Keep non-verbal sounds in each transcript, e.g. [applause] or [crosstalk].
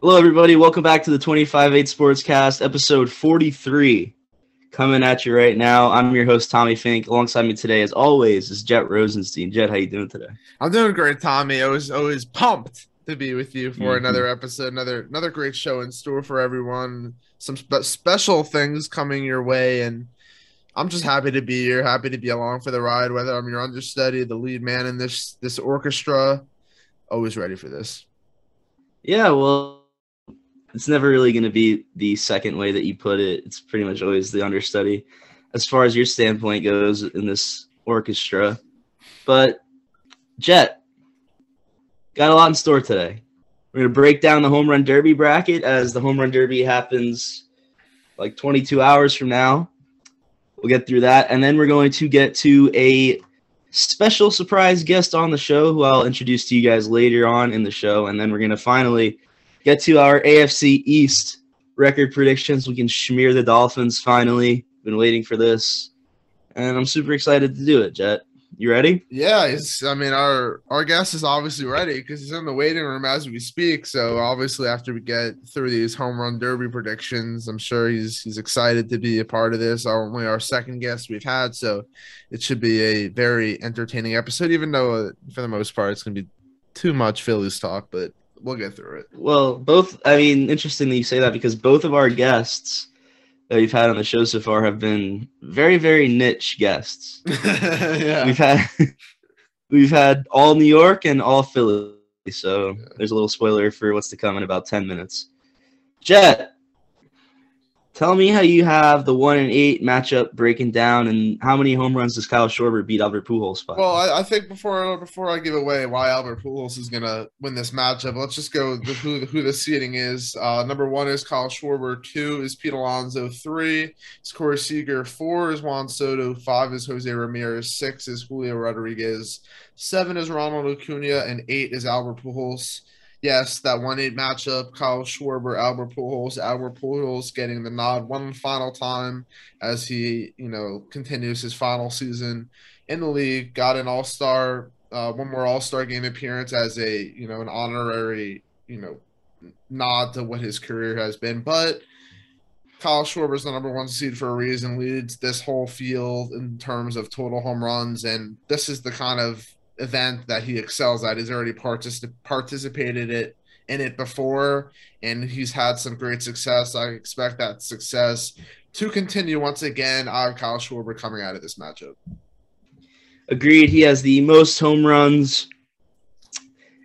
Hello, everybody. Welcome back to the 25 8 Sportscast, episode 43. Coming at you right now. I'm your host, Tommy Fink. Alongside me today, as always, is Jett Rosenstein. Jett, how you doing today? I'm doing great, Tommy. I was always pumped to be with you for mm-hmm. another episode, another another great show in store for everyone. Some spe- special things coming your way, and I'm just happy to be here, happy to be along for the ride. Whether I'm your understudy, the lead man in this this orchestra, always ready for this. Yeah, well, it's never really going to be the second way that you put it. It's pretty much always the understudy as far as your standpoint goes in this orchestra. But Jett, got a lot in store today. We're going to break down the home run derby bracket as the home run derby happens like 22 hours from now. We'll get through that. And then we're going to get to a special surprise guest on the show who I'll introduce to you guys later on in the show. And then we're going to finally get to our AFC East record predictions. We can smear the Dolphins finally. Been waiting for this, and I'm super excited to do it. Jett, you ready? Yeah, it's. I mean, our our guest is obviously ready because he's in the waiting room as we speak. So obviously, after we get through these home run derby predictions, I'm sure he's he's excited to be a part of this. Only our second guest we've had, so it should be a very entertaining episode. Even though uh, for the most part, it's gonna be too much Phillies talk, but we'll get through it. Well, both. I mean, interesting that you say that because both of our guests that we've had on the show so far have been very, very niche guests. [laughs] yeah. We've had [laughs] we've had all New York and all Philly. So yeah. there's a little spoiler for what's to come in about ten minutes. Jett, Tell me how you have the one and eight matchup breaking down, and how many home runs does Kyle Schwarber beat Albert Pujols by? Well, I, I, think before before I give away why Albert Pujols is gonna win this matchup, let's just go who who the seeding is. Uh, number one is Kyle Schwarber. Two is Pete Alonso. Three is Corey Seager. Four is Juan Soto. Five is Jose Ramirez. Six is Julio Rodriguez. Seven is Ronald Acuna, and eight is Albert Pujols yes, that one eight matchup, Kyle Schwarber, Albert Pujols, Albert Pujols getting the nod one final time as he, you know, continues his final season in the league. Got an All Star, uh, one more All Star game appearance as a, you know, an honorary, you know, nod to what his career has been. But Kyle Schwarber's the number one seed for a reason, leads this whole field in terms of total home runs, and this is the kind of event that he excels at. He's already particip- participated it in it before, and he's had some great success. I expect that success to continue once again. I have Kyle Schwarber coming out of this matchup. Agreed. He has the most home runs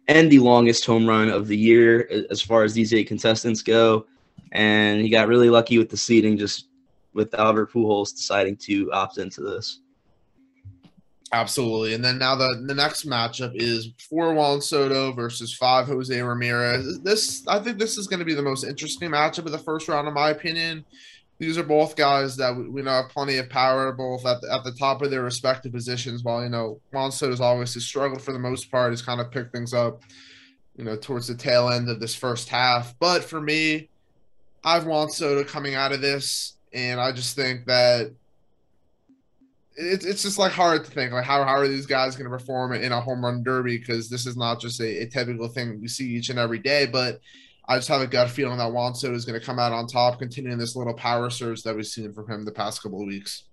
and the longest home run of the year as far as these eight contestants go. And he got really lucky with the seating, just with Albert Pujols deciding to opt into this. Absolutely. And then now the, the next matchup is four Juan Soto versus five Jose Ramirez. This I think this is going to be the most interesting matchup of the first round, in my opinion. These are both guys that we, we know have plenty of power, both at the, at the top of their respective positions. While you know Juan Soto's always struggled for the most part, he's kind of picked things up, you know, towards the tail end of this first half. But for me, I've Juan Soto coming out of this, and I just think that it's it's just like hard to think like how, how are these guys going to perform in a home run derby? Because this is not just a, a, typical thing we see each and every day but i just have a gut feeling that juan soto is going to come out on top continuing this little power surge that we've seen from him the past couple of weeks.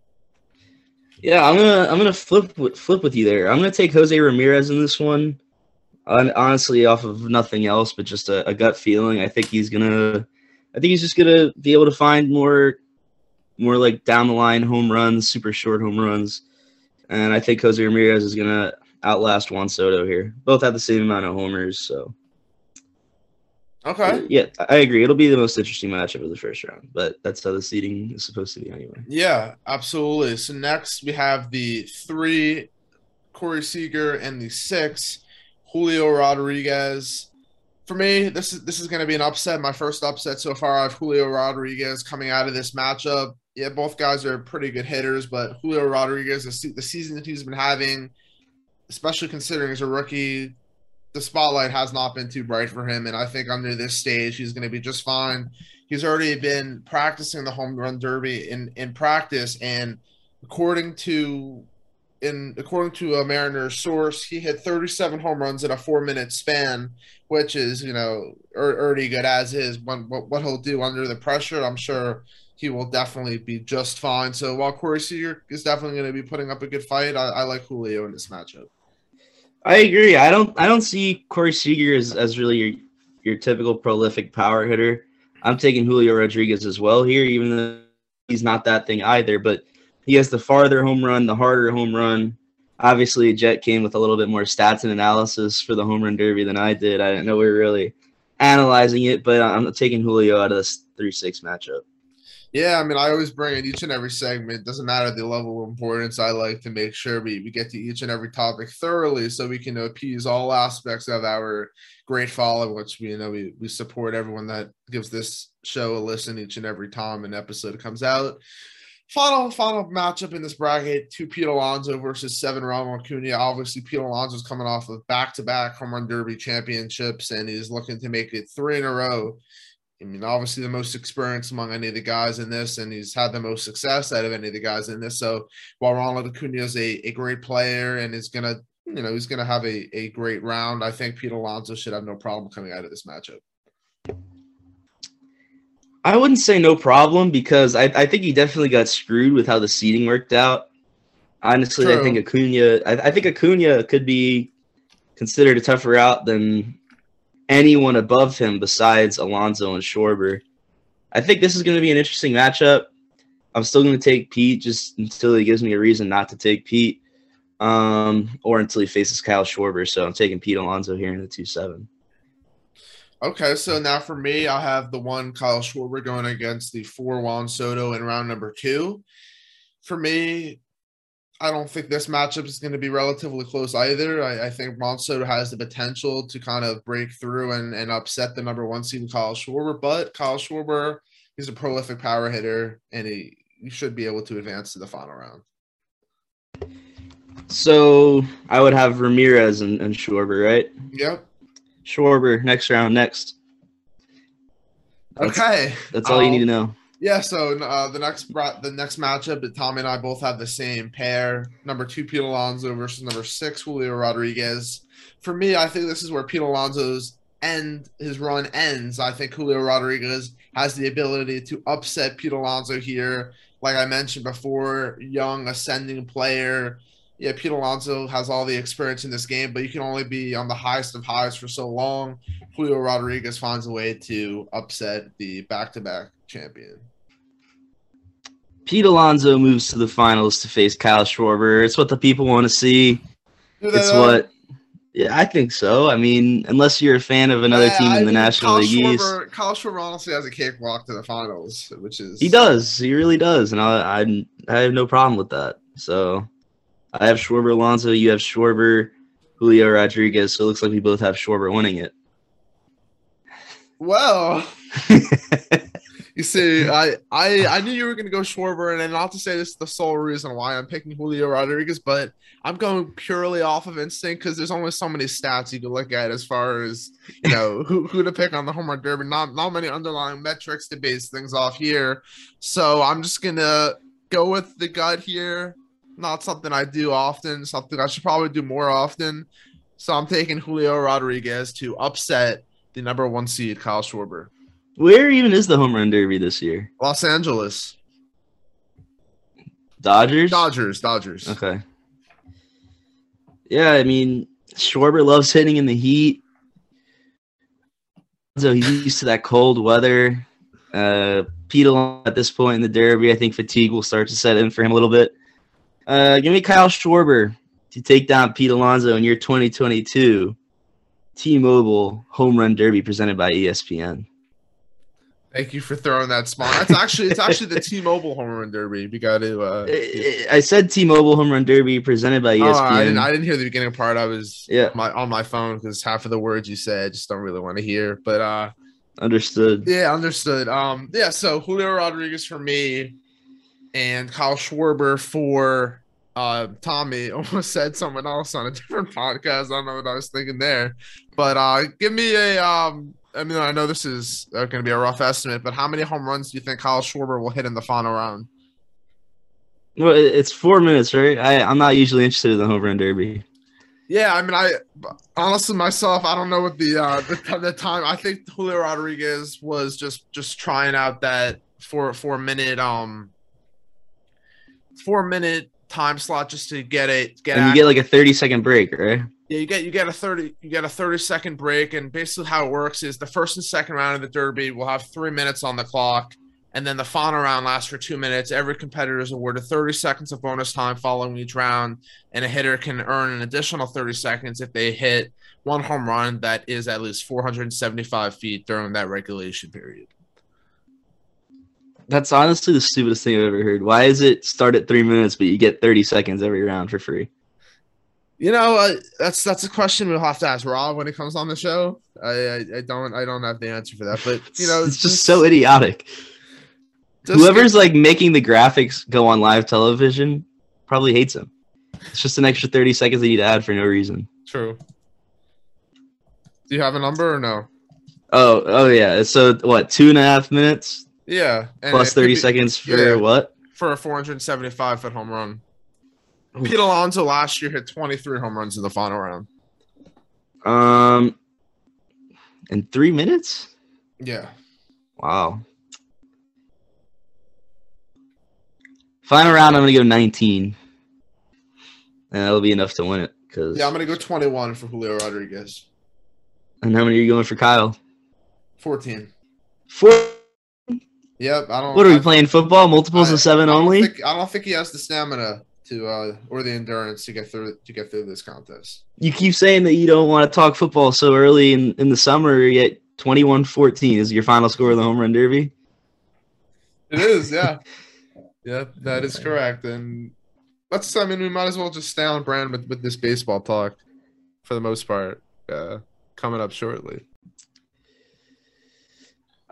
Yeah i'm gonna i'm gonna flip flip with you there. I'm gonna take jose ramirez in this one honestly off of nothing else but just a, a gut feeling. I think he's gonna i think he's just gonna be able to find more more like down the line home runs, super short home runs. And I think Jose Ramirez is going to outlast Juan Soto here. Both have the same amount of homers. So, okay. Yeah, I agree. It'll be the most interesting matchup of the first round, but that's how the seeding is supposed to be anyway. Yeah, absolutely. So, next we have the three Corey Seager and the six Julio Rodriguez for me, this is this is going to be an upset. My first upset so far. I have Julio Rodriguez coming out of this matchup yeah, both guys are pretty good hitters, but Julio Rodriguez, the season that he's been having, especially considering as a rookie, the spotlight has not been too bright for him. And I think under this stage, he's going to be just fine. He's already been practicing the home run derby in, in practice. And according to in according to a Mariners source, he hit 37 home runs in a four minute span, which is you know er, already good as is. What, what he'll do under the pressure, I'm sure he will definitely be just fine. So while Corey Seager is definitely going to be putting up a good fight, I, I, like Julio in this matchup. I agree. I don't I don't see Corey Seager as, as really your, your typical prolific power hitter. I'm taking Julio Rodriguez as well here, even though he's not that thing either. But he has the farther home run, the harder home run. Obviously, Jett came with a little bit more stats and analysis for the home run derby than I did. I didn't know we were really analyzing it, but I'm taking Julio out of this 3 6 matchup. Yeah, I mean, I always bring in each and every segment. Doesn't matter the level of importance. I like to make sure we, we get to each and every topic thoroughly, so we can appease all aspects of our great following. Which we you know we we support everyone that gives this show a listen each and every time an episode comes out. Final final matchup in this bracket: two Pete Alonso versus seven Ronald Acuna. Obviously, Pete Alonso's coming off of back to back home run derby championships, and he's looking to make it three in a row I mean, obviously the most experience among any of the guys in this, and he's had the most success out of any of the guys in this. So while Ronald Acuna is a, a great player and is gonna, you know, he's gonna have a, a great round, I think Pete Alonso should have no problem coming out of this matchup. I wouldn't say no problem because I, I think he definitely got screwed with how the seating worked out. Honestly, True. I think Acuna I, I think Acuna could be considered a tougher out than anyone above him besides Alonso and Schwarber. I think this is going to be an interesting matchup. I'm still going to take Pete just until he gives me a reason not to take Pete, um, or until he faces Kyle Schwarber. So I'm taking Pete Alonso here in the two seven. Okay, so now for me, I have the one Kyle Schwarber going against the four Juan Soto in round number two. For me, I don't think this matchup is going to be relatively close either. I, I think Juan Soto has the potential to kind of break through and, and upset the number one seed Kyle Schwarber, but Kyle Schwarber, he's a prolific power hitter and he, he should be able to advance to the final round. So I would have Ramirez and, and Schwarber, right? Yep. Schwarber, next round, next. That's, okay. That's all you need to um, know. Yeah, so uh, the next the next matchup that Tommy and I both have the same pair. Number two, Pete Alonso versus number six, Julio Rodriguez. For me, I think this is where Pete Alonso's end his run ends. I think Julio Rodriguez has the ability to upset Pete Alonso here. Like I mentioned before, young ascending player. Yeah, Pete Alonso has all the experience in this game, but you can only be on the highest of highs for so long. Julio Rodriguez finds a way to upset the back-to-back champion. Pete Alonso moves to the finals to face Kyle Schwarber. It's what the people want to see. It's what. Yeah, I think so. I mean, unless you're a fan of another yeah, team in the National Kyle League Schwarber, East. Kyle Schwarber honestly has a cakewalk to the finals, which is he does. He really does, and I, I, I have no problem with that. So, I have Schwarber Alonso. You have Schwarber, Julio Rodriguez. So it looks like we both have Schwarber winning it. Well, [laughs] You see, I, I I knew you were gonna go Schwarber, and not to say this is the sole reason why I'm picking Julio Rodriguez, but I'm going purely off of instinct because there's only so many stats you can look at as far as you know [laughs] who, who to pick on the home run derby. Not not many underlying metrics to base things off here, so I'm just gonna go with the gut here. Not something I do often, something I should probably do more often. So I'm taking Julio Rodriguez to upset the number one seed Kyle Schwarber. Where even is the home run derby this year? Los Angeles. Dodgers? Dodgers, Dodgers. Okay. Yeah, I mean, Schwarber loves hitting in the heat. So he's used to that cold weather. Uh, Pete at this point in the derby, I think fatigue will start to set in for him a little bit. Uh, give me Kyle Schwarber to take down Pete Alonso in year 2022 T-Mobile Home Run Derby presented by ESPN. Thank you for throwing that spot. That's actually it's actually the [laughs] T-Mobile Home Run Derby. We got to. Uh, I said T-Mobile Home Run Derby presented by ESPN. Oh, I, didn't, I didn't hear the beginning part. I was yeah my, on my phone because half of the words you said I just don't really want to hear. But uh, understood. Yeah, understood. Um, yeah. So Julio Rodriguez for me, and Kyle Schwarber for uh Tommy. [laughs] Almost said someone else on a different [laughs] podcast. I don't know what I was thinking there, but uh, give me a um I mean, I know this is uh, going to be a rough estimate, but how many home runs do you think Kyle Schwarber will hit in the final round? Well, it's four minutes, right? I, I'm not usually interested in the home run derby. Yeah, I mean, I honestly myself, I don't know what the uh the, the time. I think Julio Rodriguez was just just trying out that four four minute um four minute time slot just to get it get And you get like a 30 second break, right? Yeah you get you get a 30 you get a 30 second break and basically how it works is the first and second round of the derby will have three minutes on the clock and then the final round lasts for two minutes every competitor is awarded 30 seconds of bonus time following each round and a hitter can earn an additional 30 seconds if they hit one home run that is at least 475 feet during that regulation period That's honestly the stupidest thing I've ever heard. Why is it start at three minutes, but you get 30 seconds every round for free? You know uh, that's that's a question we'll have to ask rob when he comes on the show I, I i don't i don't have the answer for that but you know it's just so idiotic. just- Whoever's like making the graphics go on live television probably hates him. It's just an extra 30 seconds they need to add for no reason. true do you have a number or no Oh, oh yeah. So what? Two and a half minutes Yeah. and plus it could 30 be- seconds for yeah. what? for a 475 foot home run. Pete Alonso last year hit 23 home runs in the final round. Um, in three minutes? Yeah. Wow. Final round, I'm gonna go 19, and that'll be enough to win it. Cause Yeah, I'm gonna go 21 for Julio Rodriguez. and how many are you going for Kyle? 14. Four. Yep. I don't. What are we I- playing? Football? Multiples I- of seven I only? think- I don't think he has the stamina to uh or the endurance to get through to get through this contest. You keep saying that you don't want to talk football so early in, in the summer, yet 21-14 is your final score of the home run derby. It is, yeah. [laughs] yep, that is correct. And let's I mean we might as well just stay on brand with, with this baseball talk for the most part. Uh coming up shortly.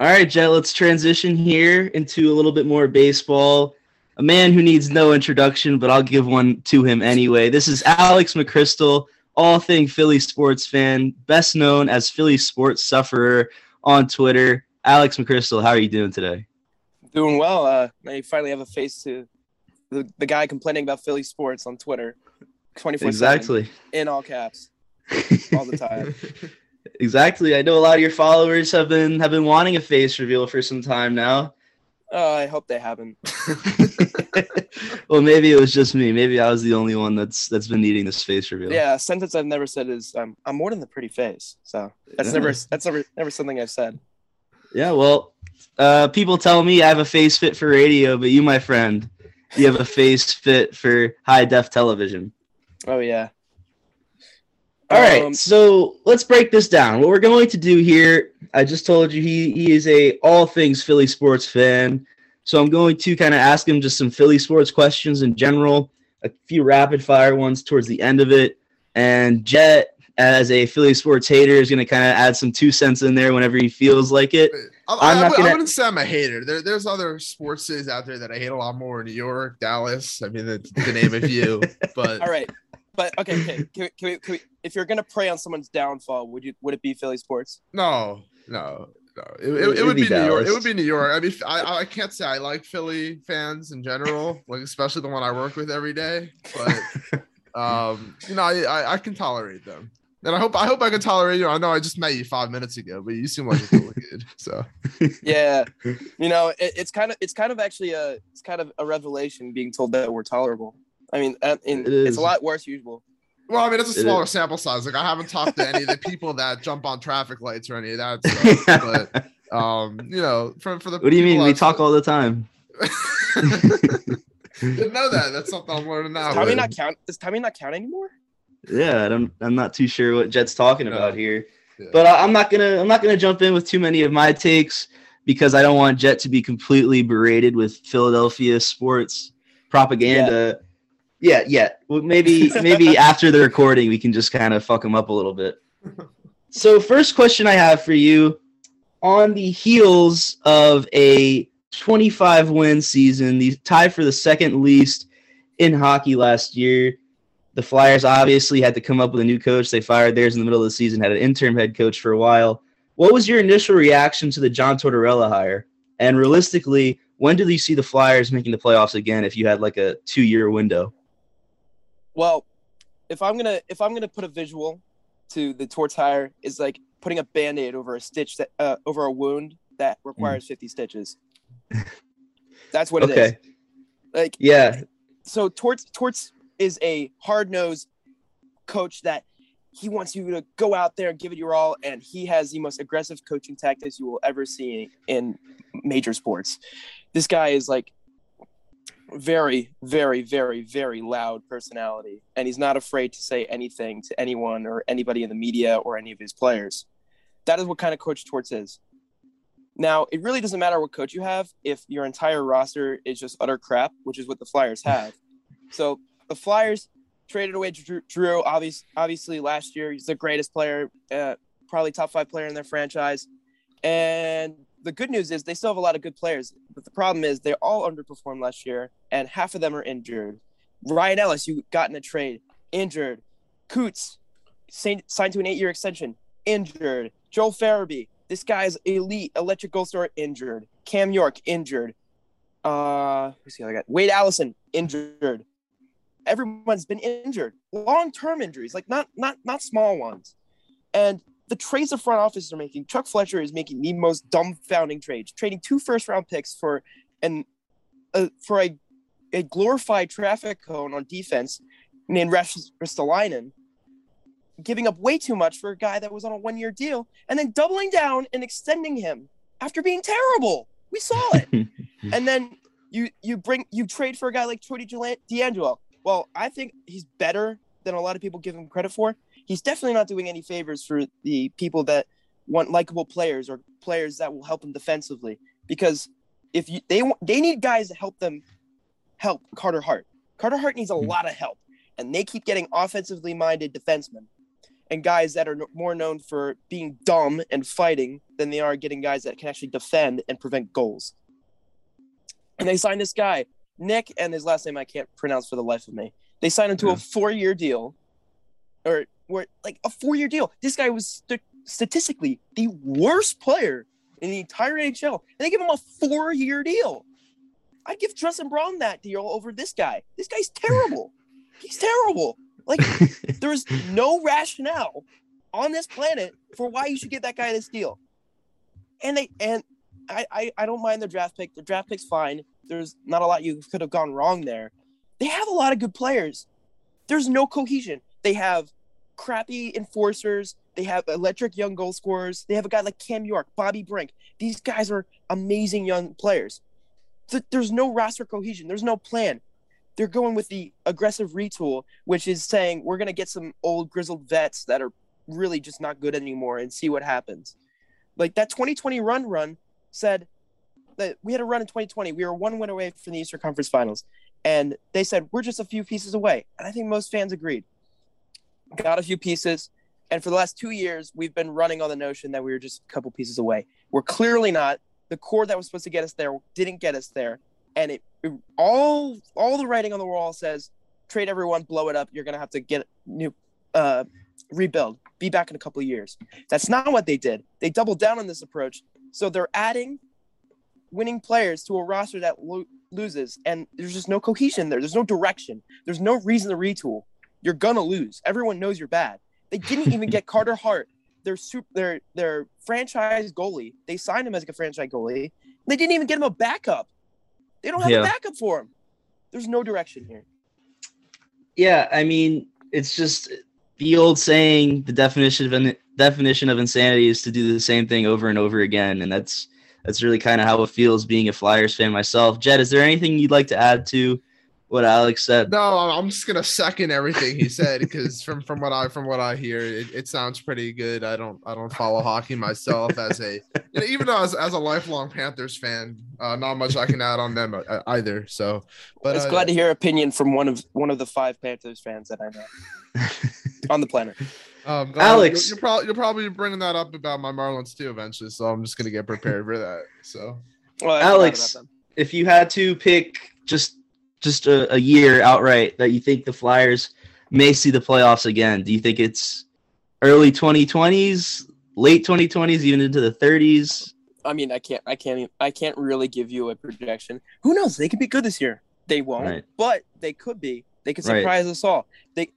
All right, Jett, let's transition here into a little bit more baseball. A man who needs no introduction, but I'll give one to him anyway. This is Alex McCrystal, all thing Philly sports fan, best known as Philly sports sufferer on Twitter. Alex McCrystal, how are you doing today? Doing well. Uh, now you finally have a face to the, the guy complaining about Philly sports on Twitter, twenty four Exactly. in all caps [laughs] all the time. exactly. I know a lot of your followers have been have been wanting a face reveal for some time now. Oh, I hope they haven't. [laughs] [laughs] well, maybe it was just me. Maybe I was the only one that's that's been needing this face reveal. Yeah, a sentence I've never said is um, I'm more than the pretty face. So that's Yeah. never that's never never something I've said. Yeah, well, uh, people tell me I have a face fit for radio, but you, my friend, you have a face fit for high def television. Oh yeah. All right, Um, so let's break this down. What we're going to do here, I just told you he he is a all things Philly sports fan. So I'm going to kind of ask him just some Philly sports questions in general, a few rapid fire ones towards the end of it, and Jett as a Philly sports hater is going to kind of add some two cents in there whenever he feels like it. I, I'm not I, gonna- wouldn't say I'm a hater. There, there's other sports cities out there that I hate a lot more. New York, Dallas. I mean, the, to name of you. [laughs] But All right. But okay, okay. Can we, can we, can we, if you're gonna prey on someone's downfall, would you would it be Philly sports? no, no, no. It, it, It- it it'd be be, New York. It would be New York. I mean, I, I can't say I like Philly fans in general, [laughs] like especially the one I work with every day. But [laughs] um, you know, I, I, I can tolerate them. And I hope I hope I can tolerate you. I know I just met you five minutes ago, but you seem like a cool kid. So [laughs] Yeah. You know, it, it's kind of it's kind of actually a it's kind of a revelation being told that we're tolerable. I mean, uh, in, It it's a lot worse usual. Well, I mean, it's a smaller is. sample size. Like, I haven't talked to any of the [laughs] people that jump on traffic lights or any of that [laughs] stuff. but, um, you know, for, for the what do you mean? We I've- talk all the time. [laughs] Didn't know that. That's something I'm learning now. Does Tommy but- not count? Does Tommy not count anymore? Yeah, I don't, I'm not too sure what Jett's talking No. about here, Yeah. but I, I'm not gonna I'm not gonna jump in with too many of my takes because I don't want Jett to be completely berated with Philadelphia sports propaganda. Yeah, yeah. Yeah. Well, maybe maybe [laughs] after the recording we can just kind of fuck them up a little bit. So first question I have for you, on the heels of a 25 win season, the tied for the second least in hockey last year. The Flyers obviously had to come up with a new coach. They fired theirs in the middle of the season, had an interim head coach for a while. What was your initial reaction to the John Tortorella hire? And realistically, when do you see the Flyers making the playoffs again? If you had like a two-year window. Well, if I'm gonna if I'm gonna put a visual to the Torts hire is like putting a band-aid over a stitch that uh, over a wound that requires 50 stitches. [laughs] That's what it is. okay. Like Yeah. so Torts Torts is a hard-nosed coach that he wants you to go out there and give it your all and he has the most aggressive coaching tactics you will ever see in major sports. This guy is like very very very very loud personality and he's not afraid to say anything to anyone or anybody in the media or any of his players. That is what kind of coach Torts is. Now, it really doesn't matter what coach you have if your entire roster is just utter crap, which is what the Flyers [laughs] have. So the Flyers traded away Drew, Drew obvious, obviously last year. He's the greatest player, uh, probably top five player in their franchise. And the good news is they still have a lot of good players. But the problem is they all underperformed last year, and half of them are injured. Ryan Ellis, you got in a trade, injured. Coots signed to an eight-year extension, injured. Joel Farabee, this guy's elite, electric goal scorer, injured. Cam York, injured. Uh, who's the other guy? Wade Allison, injured. Everyone's been injured, long-term injuries, like not not not small ones. And the trades the front office are making, Chuck Fletcher is making the most dumbfounding trades, trading two first-round picks for an uh, for a a glorified traffic cone on defense named Ristolainen, giving up way too much for a guy that was on a one-year deal, and then doubling down and extending him after being terrible. We saw it. [laughs] and then you you bring you trade for a guy like Troy DeAngelo. Well, I think he's better than a lot of people give him credit for. He's definitely not doing any favors for the people that want likable players or players that will help them defensively. Because if you they they need guys to help them help Carter Hart. Carter Hart needs a mm-hmm. lot of help, and they keep getting offensively minded defensemen and guys that are no- more known for being dumb and fighting than they are getting guys that can actually defend and prevent goals. And they signed this guy, Nick, and his last name I can't pronounce for the life of me. They signed him to Yeah. a four-year deal, or or like a four-year deal. This guy was st- statistically the worst player in the entire NHL, and they give him a four-year deal. I'd give Justin Braun that deal over this guy. This guy's terrible. [laughs] He's terrible. Like [laughs] there's no rationale on this planet for why you should get that guy this deal. And they and I, I I don't mind the draft pick. The draft pick's fine. There's not a lot you could have gone wrong there. They have a lot of good players. There's no cohesion. They have crappy enforcers. They have electric young goal scorers. They have a guy like Cam York, Bobby Brink. These guys are amazing young players. Th- There's no roster cohesion. There's no plan they're going with the aggressive retool, which is saying we're going to get some old grizzled vets that are really just not good anymore and see what happens. Like that 2020 run run said that we had a run in 2020. We were one win away from the Eastern Conference Finals. And they said, we're just a few pieces away. And I think most fans agreed. Got a few pieces. And for the last two years, we've been running on the notion that we were just a couple pieces away. We're clearly not. The core that was supposed to get us there didn't get us there. And it, it all all the writing on the wall says trade everyone, blow it up. You're gonna have to get new uh rebuild, be back in a couple years. That's not what they did. They doubled down on this approach. So they're adding winning players to a roster that lo- loses, and there's just no cohesion there. There's no direction. There's no reason to retool. You're gonna lose. Everyone knows you're bad. They didn't even get [laughs] Carter Hart, their super, their their franchise goalie. They signed him as a franchise goalie. They didn't even get him a backup. They don't have Yeah. a backup for him. There's no direction here. yeah, I mean, it's just the old saying, the definition of definition of insanity is to do the same thing over and over again, and that's that's really kind of how it feels being a Flyers fan myself. Jett, is there anything you'd like to add to what Alex said? No, I'm just gonna second everything he said because from from what I from what I hear, it, it sounds pretty good. I don't I don't follow hockey myself as a you know, even though as, as a lifelong Panthers fan, uh, not much I can add on them uh, either. So, but It's uh, glad to hear opinion from one of one of the five Panthers fans that I know [laughs] on the planet. um, uh, Alex. you're, you're probably you're probably bringing that up about my Marlins too eventually. So I'm just gonna get prepared for that. So Well, Alex. if you had to pick just just a, a year outright that you think the Flyers may see the playoffs again, do you think it's early 2020s, late 2020s, even into the 30s? I mean, I can't, I can't, I can't really give you a projection. Who knows? They could be good this year. They won't, Right. but they could be. They could Right. surprise us all. They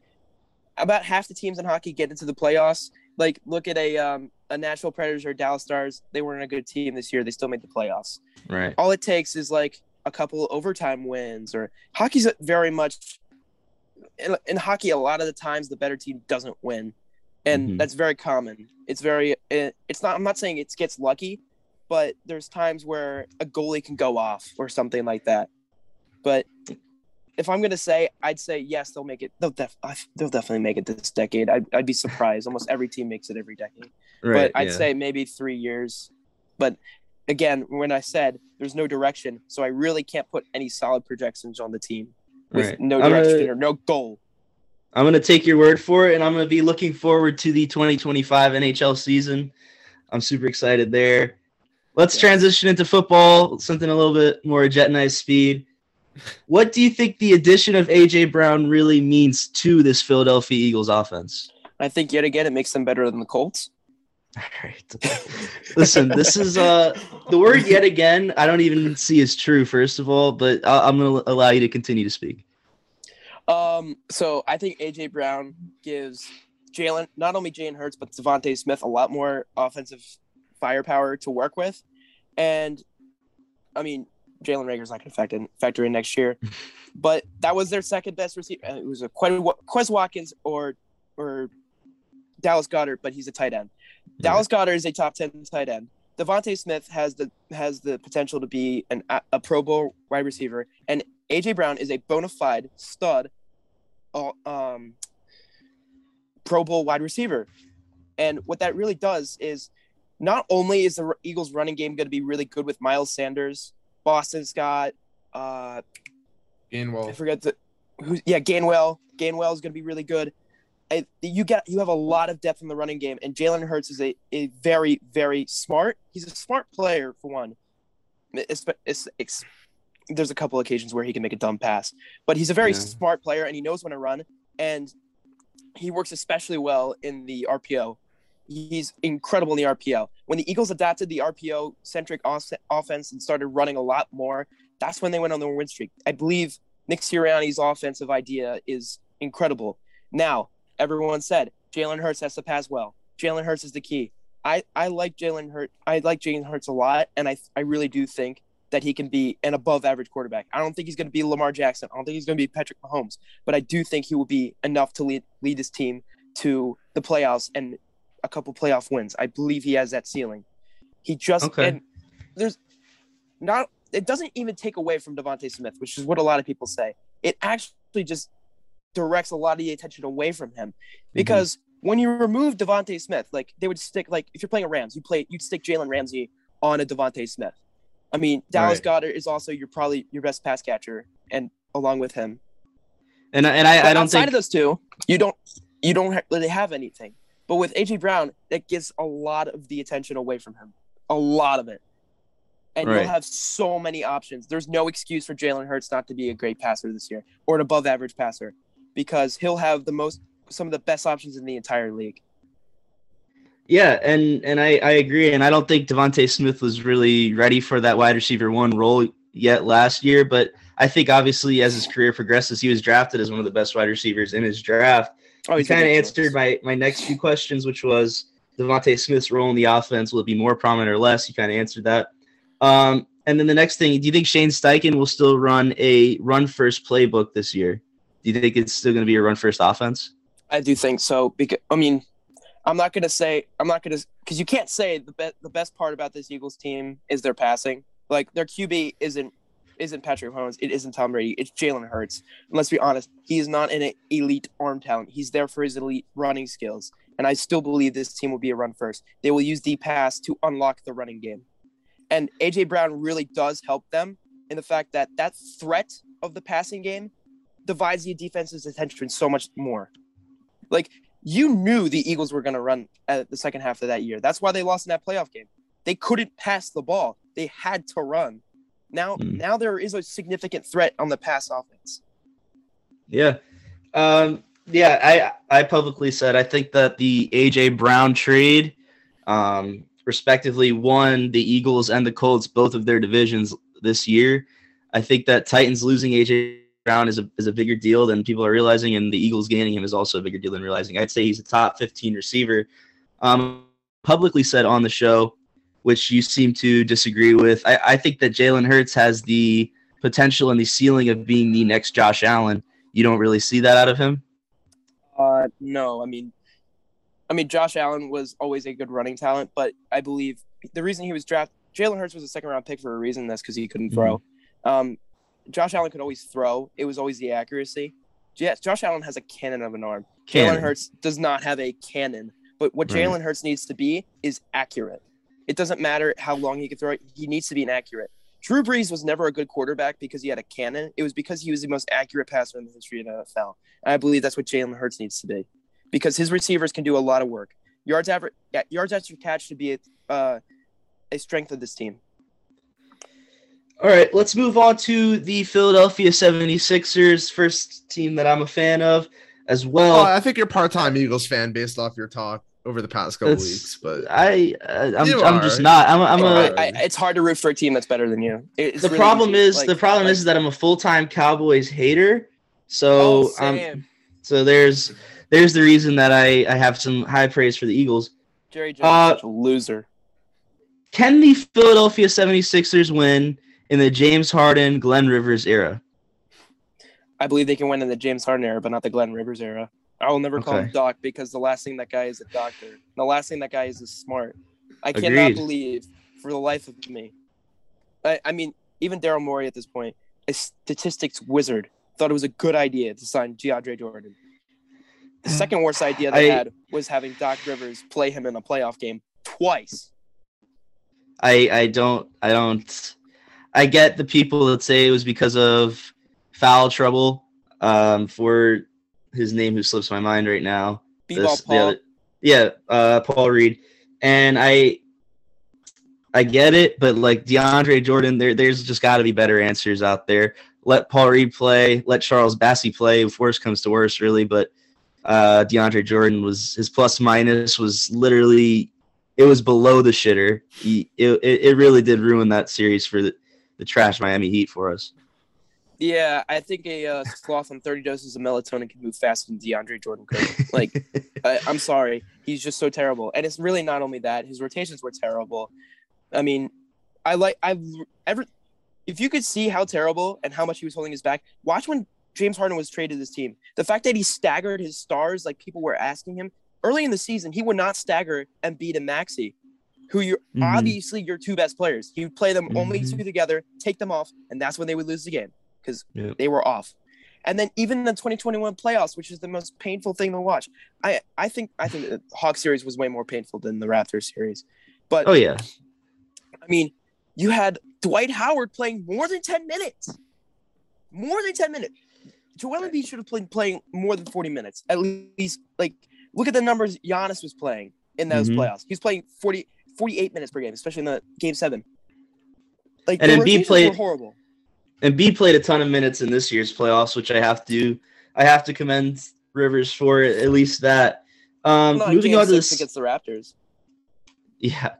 about half the teams in hockey get into the playoffs. Like, look at a um, a Nashville Predators or Dallas Stars. They weren't a good team this year. They still made the playoffs. Right. All it takes is like a couple overtime wins. Or hockey's very much in, in hockey. A lot of the times, the better team doesn't win, and Mhm. that's very common. It's very. It, it's not. I'm not saying it gets lucky, but there's times where a goalie can go off or something like that. But if I'm gonna say, I'd say yes, they'll make it. They'll def- they'll definitely make it this decade. I'd, I'd be surprised. Almost every team makes it every decade. Right. but I'd yeah. say maybe three years. But again, when I said there's no direction, so I really can't put any solid projections on the team with Right. no direction gonna- or no goal. I'm going to take your word for it, and I'm going to be looking forward to the 2025 NHL season. I'm super excited there. Let's Yeah. transition into football, something a little bit more Jett and eye speed. What do you think the addition of AJ Brown really means to this Philadelphia Eagles offense? I think yet again it makes them better than the Colts. [laughs] All right. Listen, this is uh the word yet again. I don't even see as true. First of all, but I- I'm going to allow you to continue to speak. Um, so I think AJ Brown gives Jalen not only Jalen Hurts but DeVonta Smith a lot more offensive firepower to work with, and I mean Jalen Reagor's not going to factor in, factor in next year, [laughs] but that was their second best receiver. It was a Quez Watkins or or Dallas Goedert, but he's a tight end. Dallas Goedert is a top ten tight end. DeVonta Smith has the has the potential to be an a, Pro Bowl wide receiver, and AJ Brown is a bona fide stud, um, Pro Bowl wide receiver. And what that really does is, not only is the Eagles' running game going to be really good with Miles Sanders, Boston Scott, uh, I Gainwell. forget the who. Yeah, Gainwell. Gainwell is going to be really good. I, you get you have a lot of depth in the running game, and Jalen Hurts is a, a very very smart. He's a smart player for one. It's, it's, it's, there's a couple occasions where he can make a dumb pass, but he's a very Yeah. smart player, and he knows when to run, and he works especially well in the RPO. He's incredible in the RPO. When the Eagles adapted the RPO centric offense and started running a lot more, that's when they went on the win streak. I believe Nick Sirianni's offensive idea is incredible. Now, everyone said Jalen Hurts has to pass well. Jalen Hurts is the key. I, I like Jalen Hurts. I like Jalen Hurts a lot, and I I really do think that he can be an above average quarterback. I don't think he's going to be Lamar Jackson. I don't think he's going to be Patrick Mahomes, but I do think he will be enough to lead lead his team to the playoffs and a couple playoff wins. I believe he has that ceiling. He just Okay. and there's not it doesn't even take away from DeVonta Smith, which is what a lot of people say. It actually just directs a lot of the attention away from him mm-hmm. because when you remove DeVonta Smith, like they would stick like if you're playing a Rams, you play you'd stick Jalen Ramsey on a DeVonta Smith. I mean, Dallas Right. Goedert is also your probably your best pass catcher, and along with him, And I- and I, I don't outside think of those two, you don't you don't really have anything. But with AJ Brown, that gets a lot of the attention away from him, a lot of it, and Right. you'll have so many options. There's no excuse for Jalen Hurts not to be a great passer this year or an above average passer, because he'll have the most some of the best options in the entire league. Yeah, and and I, I agree, and I don't think DeVonta Smith was really ready for that wide receiver one role yet last year. But I think obviously as his career progresses, he was drafted as one of the best wide receivers in his draft. Oh, a kind of answered my my next few questions, which was DeVonta Smith's role in the offense will it be more prominent or less? You kind of answered that. Um, and then the next thing, do you think Shane Steichen will still run a run first playbook this year? Do you think it's still going to be a run first offense? I do think so because I mean, I'm not gonna say I'm not gonna because you can't say the the best part about this Eagles team is their passing. Like their QB isn't isn't Patrick Mahomes, it isn't Tom Brady, it's Jalen Hurts. And let's be honest, he is not an elite arm talent. He's there for his elite running skills. And I still believe this team will be a run first. They will use the pass to unlock the running game. And AJ Brown really does help them in the fact that that threat of the passing game divides the defense's attention so much more. Like you knew the Eagles were going to run at the second half of that year. That's why they lost in that playoff game. They couldn't pass the ball. They had to run. Now, Hmm. now there is a significant threat on the pass offense. Yeah. Um, yeah, I I publicly said I think that the AJ Brown trade um, respectively won the Eagles and the Colts both of their divisions this year. I think that Titans losing AJ Brown is a is a bigger deal than people are realizing, and the Eagles gaining him is also a bigger deal than realizing. I'd say he's a top 15 receiver. Um, publicly said on the show, which you seem to disagree with. I, I think that Jalen Hurts has the potential and the ceiling of being the next Josh Allen. You don't really see that out of him. Uh, no, I mean, I mean, Josh Allen was always a good running talent, but I believe the reason he was drafted, Jalen Hurts was a second round pick for a reason. That's because he couldn't throw. Um, Josh Allen could always throw. It was always the accuracy. Yes, Josh Allen has a cannon of an arm. Cannon. Jalen Hurts does not have a cannon. But what Right. Jalen Hurts needs to be is accurate. It doesn't matter how long he can throw it. He needs to be inaccurate. Drew Brees was never a good quarterback because he had a cannon. It was because he was the most accurate passer in the history of the NFL. And I believe that's what Jalen Hurts needs to be, because his receivers can do a lot of work. Yards average, yeah, yards after catch should be a, uh, a strength of this team. All right, let's move on to the Philadelphia 76ers, first team that I'm a fan of as well. Well, I think you're part-time Eagles fan based off your talk over the past couple That's- weeks, but I, uh, I'm, I'm just not. I'm, a- I'm You a. are. I, I, it's hard to root for a team that's better than you. It's the really problem easy. is Like- the problem like- is that I'm a full time Cowboys hater. oh, So um, so there's there's the reason that I I have some high praise for the Eagles. Jerry Jones uh, such a loser. Can the Philadelphia 76ers win in the James Harden Glenn Rivers era? I believe they can win in the James Harden era, but not the Glenn Rivers era. I will never call him Doc because the last thing that guy is a doctor. The last thing that guy is is smart. I Agreed. cannot believe for the life of me. I, I mean, even Daryl Morey at this point, a statistics wizard, thought it was a good idea to sign DeAndre Jordan. The mm. second worst idea they I- had was having Doc Rivers play him in a playoff game twice. I I don't I don't I get the people that say it was because of foul trouble um for his name who slips my mind right now. This- Paul. other- yeah, uh, Paul Reed, and I, I get it, but like DeAndre Jordan, there, there's just got to be better answers out there. Let Paul Reed play, let Charles Bassey play. If worse comes to worse, really, but uh, DeAndre Jordan was his plus minus was literally it was below the shitter. He, it, it it really did ruin that series for the, the trash Miami Heat for us. Yeah, I think a uh, sloth on 30 doses of melatonin can move faster than DeAndre Jordan could. Like, [laughs] I, I'm sorry, he's just so terrible. And it's really not only that; his rotations were terrible. I mean, I like I've ever. If you could see how terrible and how much he was holding his back, watch when James Harden was traded to this team. The fact that he staggered his stars, like people were asking him early in the season, he would not stagger and beat a Maxey, who you're Mhm. obviously your two best players. Would play them only Mhm. two together, take them off, and that's when they would lose the game because Yep. they were off. And then even the 2021 playoffs, which is the most painful thing to watch. I I think I think the Hawk series was way more painful than the Raptors series. But oh yeah, I mean, you had Dwight Howard playing more than 10 minutes. More than 10 minutes. Joel Embiid should have been playing more than 40 minutes. At least, like, look at the numbers Giannis was playing in those Mhm. playoffs. He's playing 40, 48 minutes per game, especially in the game seven. Like, And the Embiid played- horrible. and B played a ton of minutes in this year's playoffs, which I have to I have to commend Rivers for at least that. Um, Not moving on to this, against the Raptors. yeah.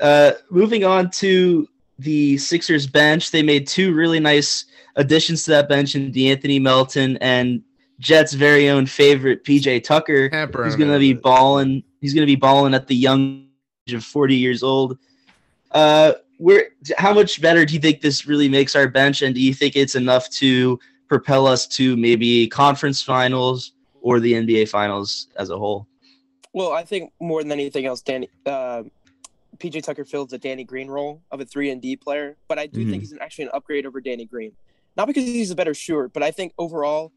Uh, moving on to the Sixers bench, they made two really nice additions to that bench in De'Anthony Melton and Jett's very own favorite PJ Tucker. hampering. He's gonna be little balling. He's gonna be balling at the young age of forty years old. Uh, where? How much better do you think this really makes our bench? And do you think it's enough to propel us to maybe conference finals or the NBA finals as a whole? Well, I think more than anything else, Danny, uh, PJ Tucker fills the Danny Green role of a three and D player, but I do Mhm. think he's an, actually an upgrade over Danny Green. Not because he's a better shooter, but I think overall,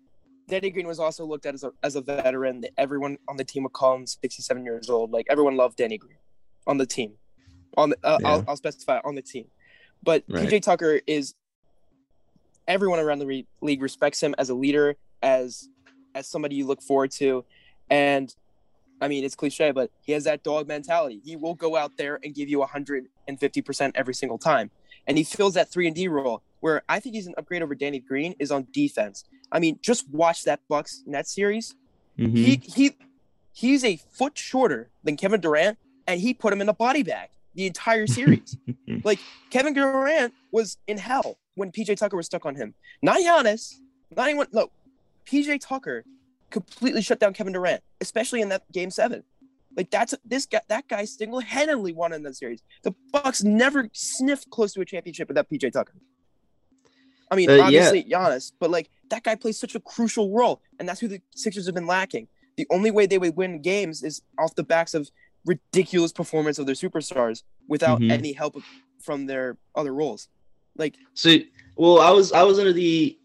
Danny Green was also looked at as a, as a veteran that everyone on the team would call him 67 years old. Like everyone loved Danny Green on the team. On the, uh, Yeah. I'll, I'll specify on the team, but Right. PJ Tucker is everyone around the re- league respects him as a leader, as as somebody you look forward to, and I mean, it's cliche, but he has that dog mentality. He will go out there and give you 150% every single time. And he fills that 3 and D role where I think he's an upgrade over Danny Green is on defense. I mean, just watch that Bucks net series. Mhm. He he he's a foot shorter than Kevin Durant, and he put him in a body bag the entire series. [laughs] like Kevin Durant was in hell when PJ Tucker was stuck on him. Not Giannis, not anyone. No, PJ Tucker completely shut down Kevin Durant, especially in that game seven. Like that's this guy. That guy single-handedly won in that series. The Bucks never sniffed close to a championship without PJ Tucker. I mean, Uh, yeah. obviously Giannis, but like that guy plays such a crucial role, and that's who the Sixers have been lacking. The only way they would win games is off the backs of ridiculous performance of their superstars without Mhm. any help from their other roles. Like So, well, I was I was under the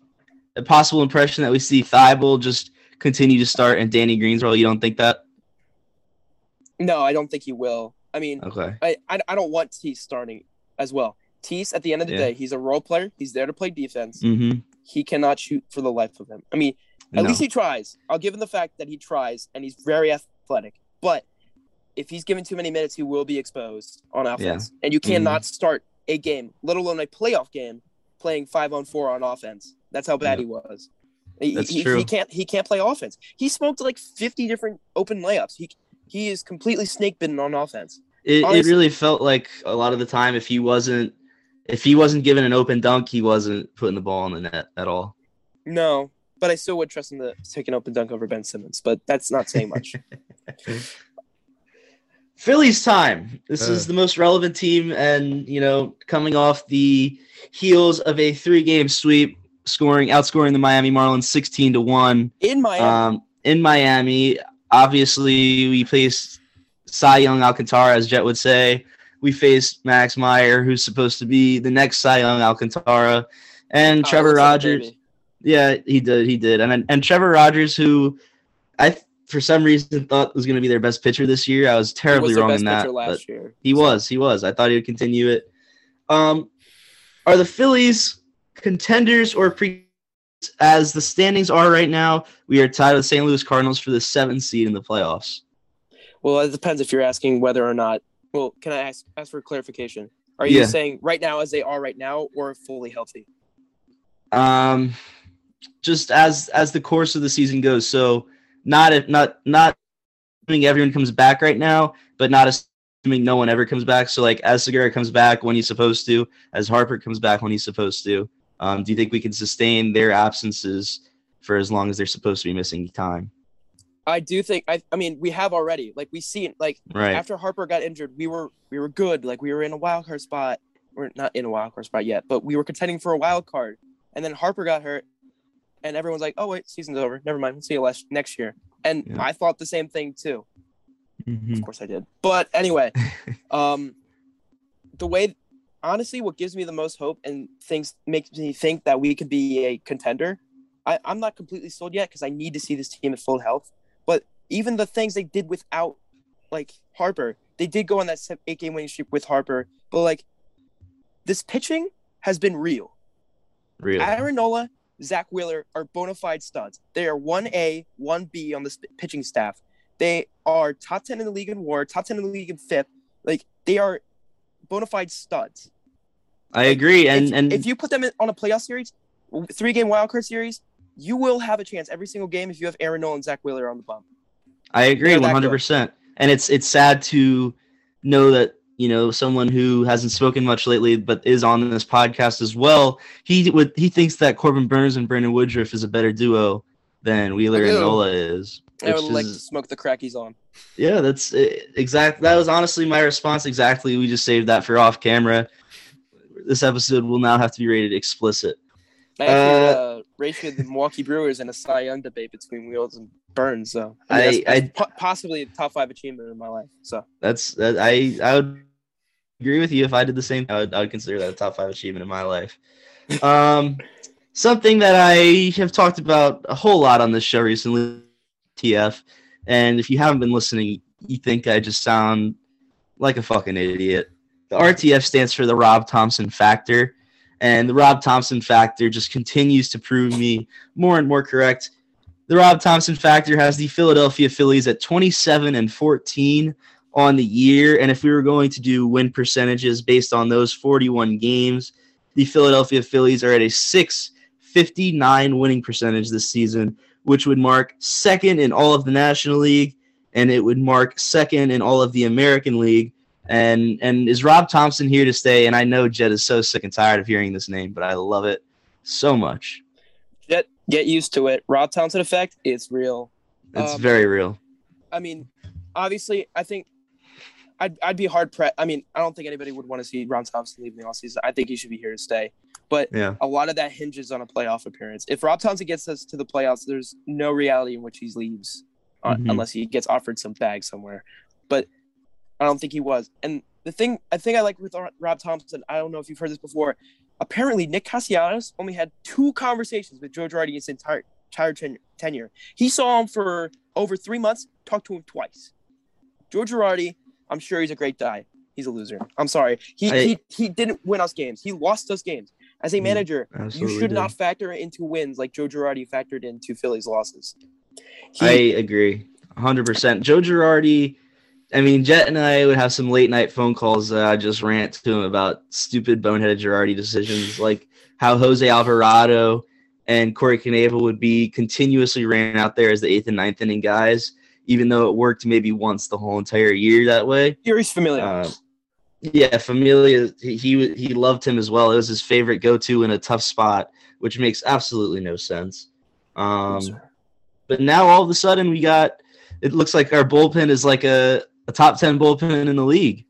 possible impression that we see Thybulle just continue to start and Danny Green's role. You don't think that? No, I don't think he will. I mean, Okay. I, I, I don't want Tease starting as well. Tease, at the end of the Yeah. day, he's a role player. He's there to play defense. Mm-hmm. He cannot shoot for the life of him. I mean, at No. least he tries. I'll give him the fact that he tries and he's very athletic. But if he's given too many minutes, he will be exposed on offense. And you Mm-hmm. cannot start a game, let alone a playoff game, playing five on four on offense. That's how bad Yeah. he was. He, That's he, true. he can't he can't play offense. He smoked like 50 different open layups. He he is completely snake bitten on offense. It, it really felt like a lot of the time if he wasn't if he wasn't given an open dunk, he wasn't putting the ball in the net at all. No, but I still would trust him to take an open dunk over Ben Simmons, but that's not saying much. [laughs] Phillies time. This Uh. is the most relevant team, and you know, coming off the heels of a three-game sweep, scoring outscoring the Miami Marlins sixteen to one. In Miami, Um, in Miami, obviously, we faced Cy Young Alcantara, as Jett would say. We faced Max Meyer, who's supposed to be the next Cy Young Alcantara, and oh, Trevor looks like Rogers. Yeah, he did. He did. And and Trevor Rogers, who I th- for some reason thought was going to be their best pitcher this year. I was terribly was wrong in that. last year. he was. He was. I thought he would continue it. Um, are the Phillies contenders or pre? As the standings are right now, we are tied with St. Louis Cardinals for the seventh seed in the playoffs. Well, it depends if you're asking whether or not. Well, can I ask ask for clarification? Are you Yeah. saying right now as they are right now, or fully healthy? Um, just as as the course of the season goes. So not if not not assuming everyone comes back right now, but not assuming no one ever comes back. So like as Segura comes back when he's supposed to, as Harper comes back when he's supposed to. Um, do you think we can sustain their absences for as long as they're supposed to be missing time? I do think. I, I mean, we have already. Like we see, like Right. after Harper got injured, we were we were good. Like we were in a wild card spot. We're not in a wild card spot yet, but we were contending for a wild card. And then Harper got hurt, and everyone's like, "Oh wait, season's over. Never mind. We'll see you last, next year." And Yeah. I thought the same thing too. Mhm. Of course I did. But anyway, [laughs] um, the way, honestly, what gives me the most hope and things makes me think that we could be a contender. I, I'm not completely sold yet because I need to see this team at full health. But even the things they did without, like Harper, they did go on that eight game winning streak with Harper. But like, this pitching has been real. Really. Aaron Nola, Zack Wheeler are bona fide studs. They are 1A, 1B on the pitching staff. They are top 10 in the league in war, top 10 in the league in FIP. Like, they are bona fide studs. I agree. And if, and if you put them in, on a playoff series, three game wildcard series, you will have a chance every single game if you have Aaron Nola and Zack Wheeler on the bump. I agree They're one that hundred good. percent. And it's it's sad to know that you know someone who hasn't spoken much lately, but is on this podcast as well. He would he thinks that Corbin Burnes and Brandon Woodruff is a better duo than Wheeler and. Nola is. I would like to smoke the crack he's on. yeah, that's exactly. That was honestly my response. Exactly. We just saved that for off camera. This episode will now have to be rated explicit. I actually Uh, uh, rated the Milwaukee Brewers in a Cy Young debate between Wheels and Burnes. So I mean, I- that's I- po- possibly a top five achievement in my life. So That's that. I I would agree with you if I did the same. I would, I would consider that a top five achievement in my life. [laughs] Um, something that I have talked about a whole lot on this show recently, TF. And if you haven't been listening, you think I just sound like a fucking idiot. The RTF stands for the Rob Thomson Factor, and the Rob Thomson Factor just continues to prove me more and more correct. The Rob Thomson Factor has the Philadelphia Phillies at 27 and 14 on the year. And if we were going to do win percentages based on those 41 games, the Philadelphia Phillies are at a 659 winning percentage this season, which would mark second in all of the National League and it would mark second in all of the American League. And and is Rob Thomson here to stay? And I know Jett is so sick and tired of hearing this name, but I love it so much. Get get used to it. Rob Thomson effect is real. It's Um, very real. I mean, obviously, I think I'd, I'd be hard pressed. I mean, I don't think anybody would want to see Rob Thomson leave in the offseason. I think he should be here to stay. But Yeah. a lot of that hinges on a playoff appearance. If Rob Thomson gets us to the playoffs, there's no reality in which he leaves uh, Mhm. unless he gets offered some bag somewhere. But I don't think he was. And the thing I think I like with Rob Thomson, I don't know if you've heard this before. Apparently, Nick Castellanos only had two conversations with Joe Girardi his entire entire ten- tenure. He saw him for over three months, talked to him twice. Joe Girardi, I'm sure he's a great guy. He's a loser. I'm sorry. He I- he, he didn't win us games. He lost us games. As a Mm, manager, you should did. not factor into wins like Joe Girardi factored into Philly's losses. He, I agree, hundred percent. Joe Girardi. I mean, Jett and I would have some late night phone calls. That I just rant to him about stupid boneheaded Girardi decisions, like how Jose Alvarado and Corey Knebel would be continuously ran out there as the eighth and ninth inning guys, even though it worked maybe once the whole entire year that way. He's familiar. Uh, yeah, Familia, he, he he loved him as well. It was his favorite go-to in a tough spot, which makes absolutely no sense. Um, but now all of a sudden we got it looks like our bullpen is like a, a top 10 bullpen in the league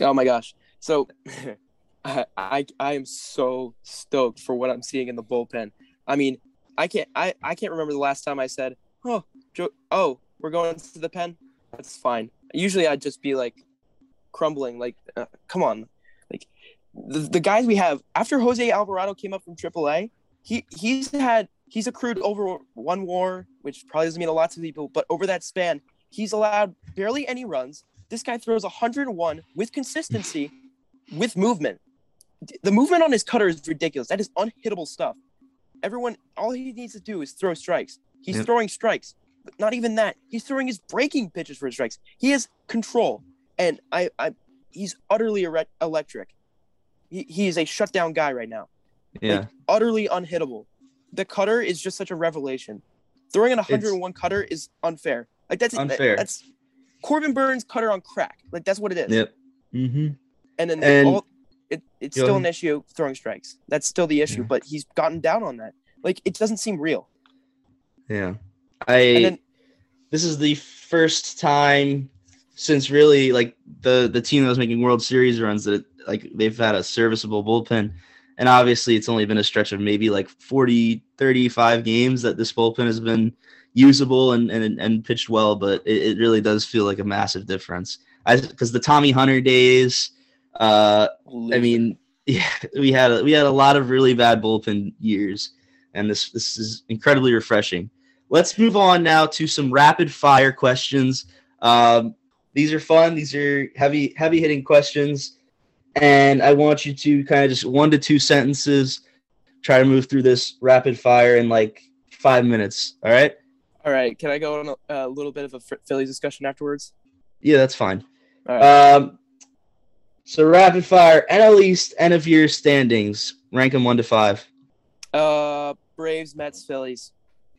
Oh my gosh. So [laughs] I, I I am so stoked for what I'm seeing in the bullpen. I mean, I can't I, I can't remember the last time I said, "Oh, Joe, oh, we're going to the pen." That's fine. Usually I'd just be like crumbling like uh, come on. Like the, the guys we have after Jose Alvarado came up from AAA, he he's had he's accrued over one war, which probably doesn't mean a lot to people, but over that span, he's allowed barely any runs. This guy throws 101 with consistency, with movement. The movement on his cutter is ridiculous. That is unhittable stuff. Everyone, all he needs to do is throw strikes. He's Yep. throwing strikes, but not even that. He's throwing his breaking pitches for his strikes. He has control, and I, I he's utterly electric. He, he is a shutdown guy right now yeah utterly unhittable. The cutter is just such a revelation. Throwing an 101 cutter is unfair. Like that's Unfair. That's Corbin Burnes cutter on crack. Like that's what it is. yep mm-hmm. And then And- all, it, it's still ahead. an issue throwing strikes. That's still the issue. Yeah. But he's gotten down on that. Like it doesn't seem real. yeah i And then this is the first time since really like the the team that was making world series runs that like they've had a serviceable bullpen and obviously it's only been a stretch of maybe like 40 35 games that this bullpen has been usable and and, and pitched well but it, it really does feel like a massive difference because the tommy hunter days uh i mean [laughs] yeah we had a, we had a lot of really bad bullpen years and this this is incredibly refreshing let's move on now to some rapid fire questions. Um, these are fun. These are heavy heavy hitting questions, and I want you to kind of just one to two sentences. Try to move through this rapid fire in like five minutes. All right? All right. Can I go on a, a little bit of a Phillies discussion afterwards? Yeah, that's fine. All right. Um, so rapid fire NL East end of year standings. Rank them one to five. Uh, Braves, Mets, Phillies,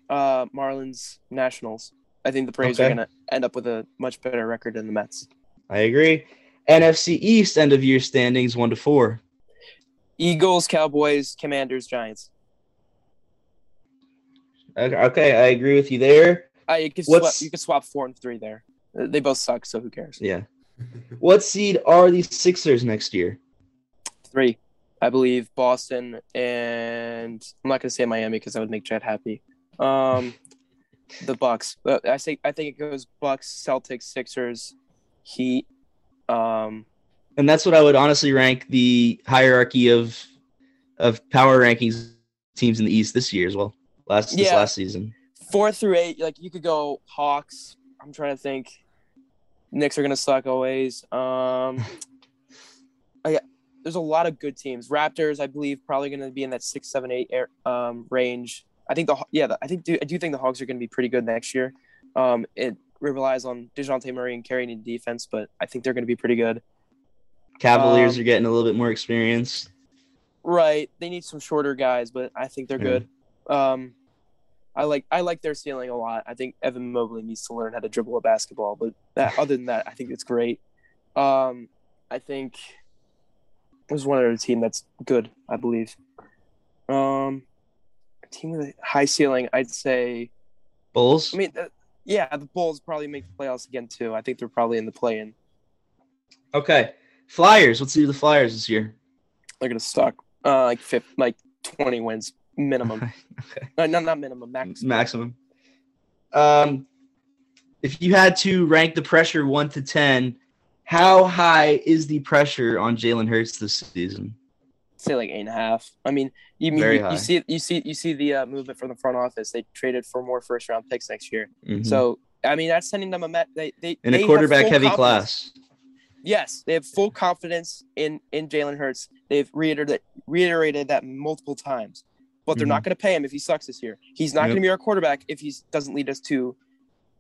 uh, Marlins, Nationals. I think the Braves are gonna end up with a much better record than the Mets. I agree. NFC East end of year standings one to four. Eagles, Cowboys, Commanders, Giants. Okay, I agree with you there. I you can swap, you could swap four and three there. Uh, They both suck, so who cares? Yeah. What seed are the Sixers next year? Three, I believe Boston and I'm not gonna say Miami because that would make Jett happy. Um, the Bucks. Uh, I say I think it goes Bucks, Celtics, Sixers, Heat. Um, And that's what I would honestly rank the hierarchy of of power rankings teams in the East this year as well. Last this Yeah. last season. four through eight, like you could go Hawks. I'm trying to think. Knicks are gonna suck always. Um, I, there's a lot of good teams. Raptors, I believe, probably gonna be in that six, seven, eight air, um, range. I think the yeah, the, I think do, I do think the Hawks are gonna be pretty good next year. Um, it relies on Dejounte Murray and carrying the defense, but I think they're gonna be pretty good. Cavaliers Um, are getting a little bit more experience. Right, they need some shorter guys, but I think they're Yeah. good. Um, I like I like their ceiling a lot. I think Evan Mobley needs to learn how to dribble a basketball, but that, other than that, I think it's great. Um, I think there's one other team that's good. I believe. Um, a team with a high ceiling. I'd say. Bulls. I mean, uh, yeah, the Bulls probably make the playoffs again too. I think they're probably in the play-in. Okay. Flyers. Let's see the Flyers this year. They're gonna suck. Uh, like fifth, like twenty wins minimum. okay. [laughs] Uh, no, not minimum, max. Maximum. Um, if you had to rank the pressure one to ten, how high is the pressure on Jalen Hurts this season? Say like eight and a half. I mean, you mean you, you see you see you see the uh, movement from the front office. They traded for more first round picks next year. Mhm. So I mean, that's sending them a met. They they in a quarterback heavy confidence. class. Yes, they have full confidence in in Jalen Hurts. They've reiterated reiterated that multiple times. But they're not going to pay him if he sucks this year. He's not Mm-hmm. Yep. going to be our quarterback if he doesn't lead us to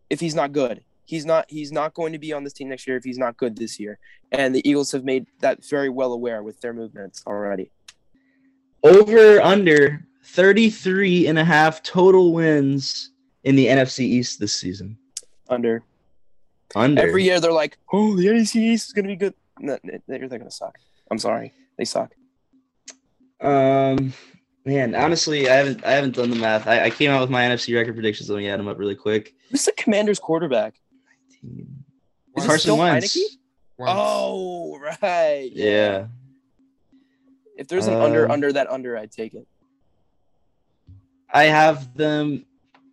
if he's not good. He's not he's not going to be on this team next year if he's not good this year. And the Eagles have made that very well aware with their movements already. Over under 33 and a half total wins in the NFC East this season. Under Under. every year they're like, "Oh, the NFC East is going to be good." No, they're, they're going to suck. I'm sorry. They suck. Um, man, honestly, I haven't I haven't done the math. I, I came out with my NFC record predictions. Let me add them up really quick. Who's the Commanders quarterback? Is it Carson Wentz. Oh, right. Yeah. If there's an under Um, under that under, I'd take it. I have them.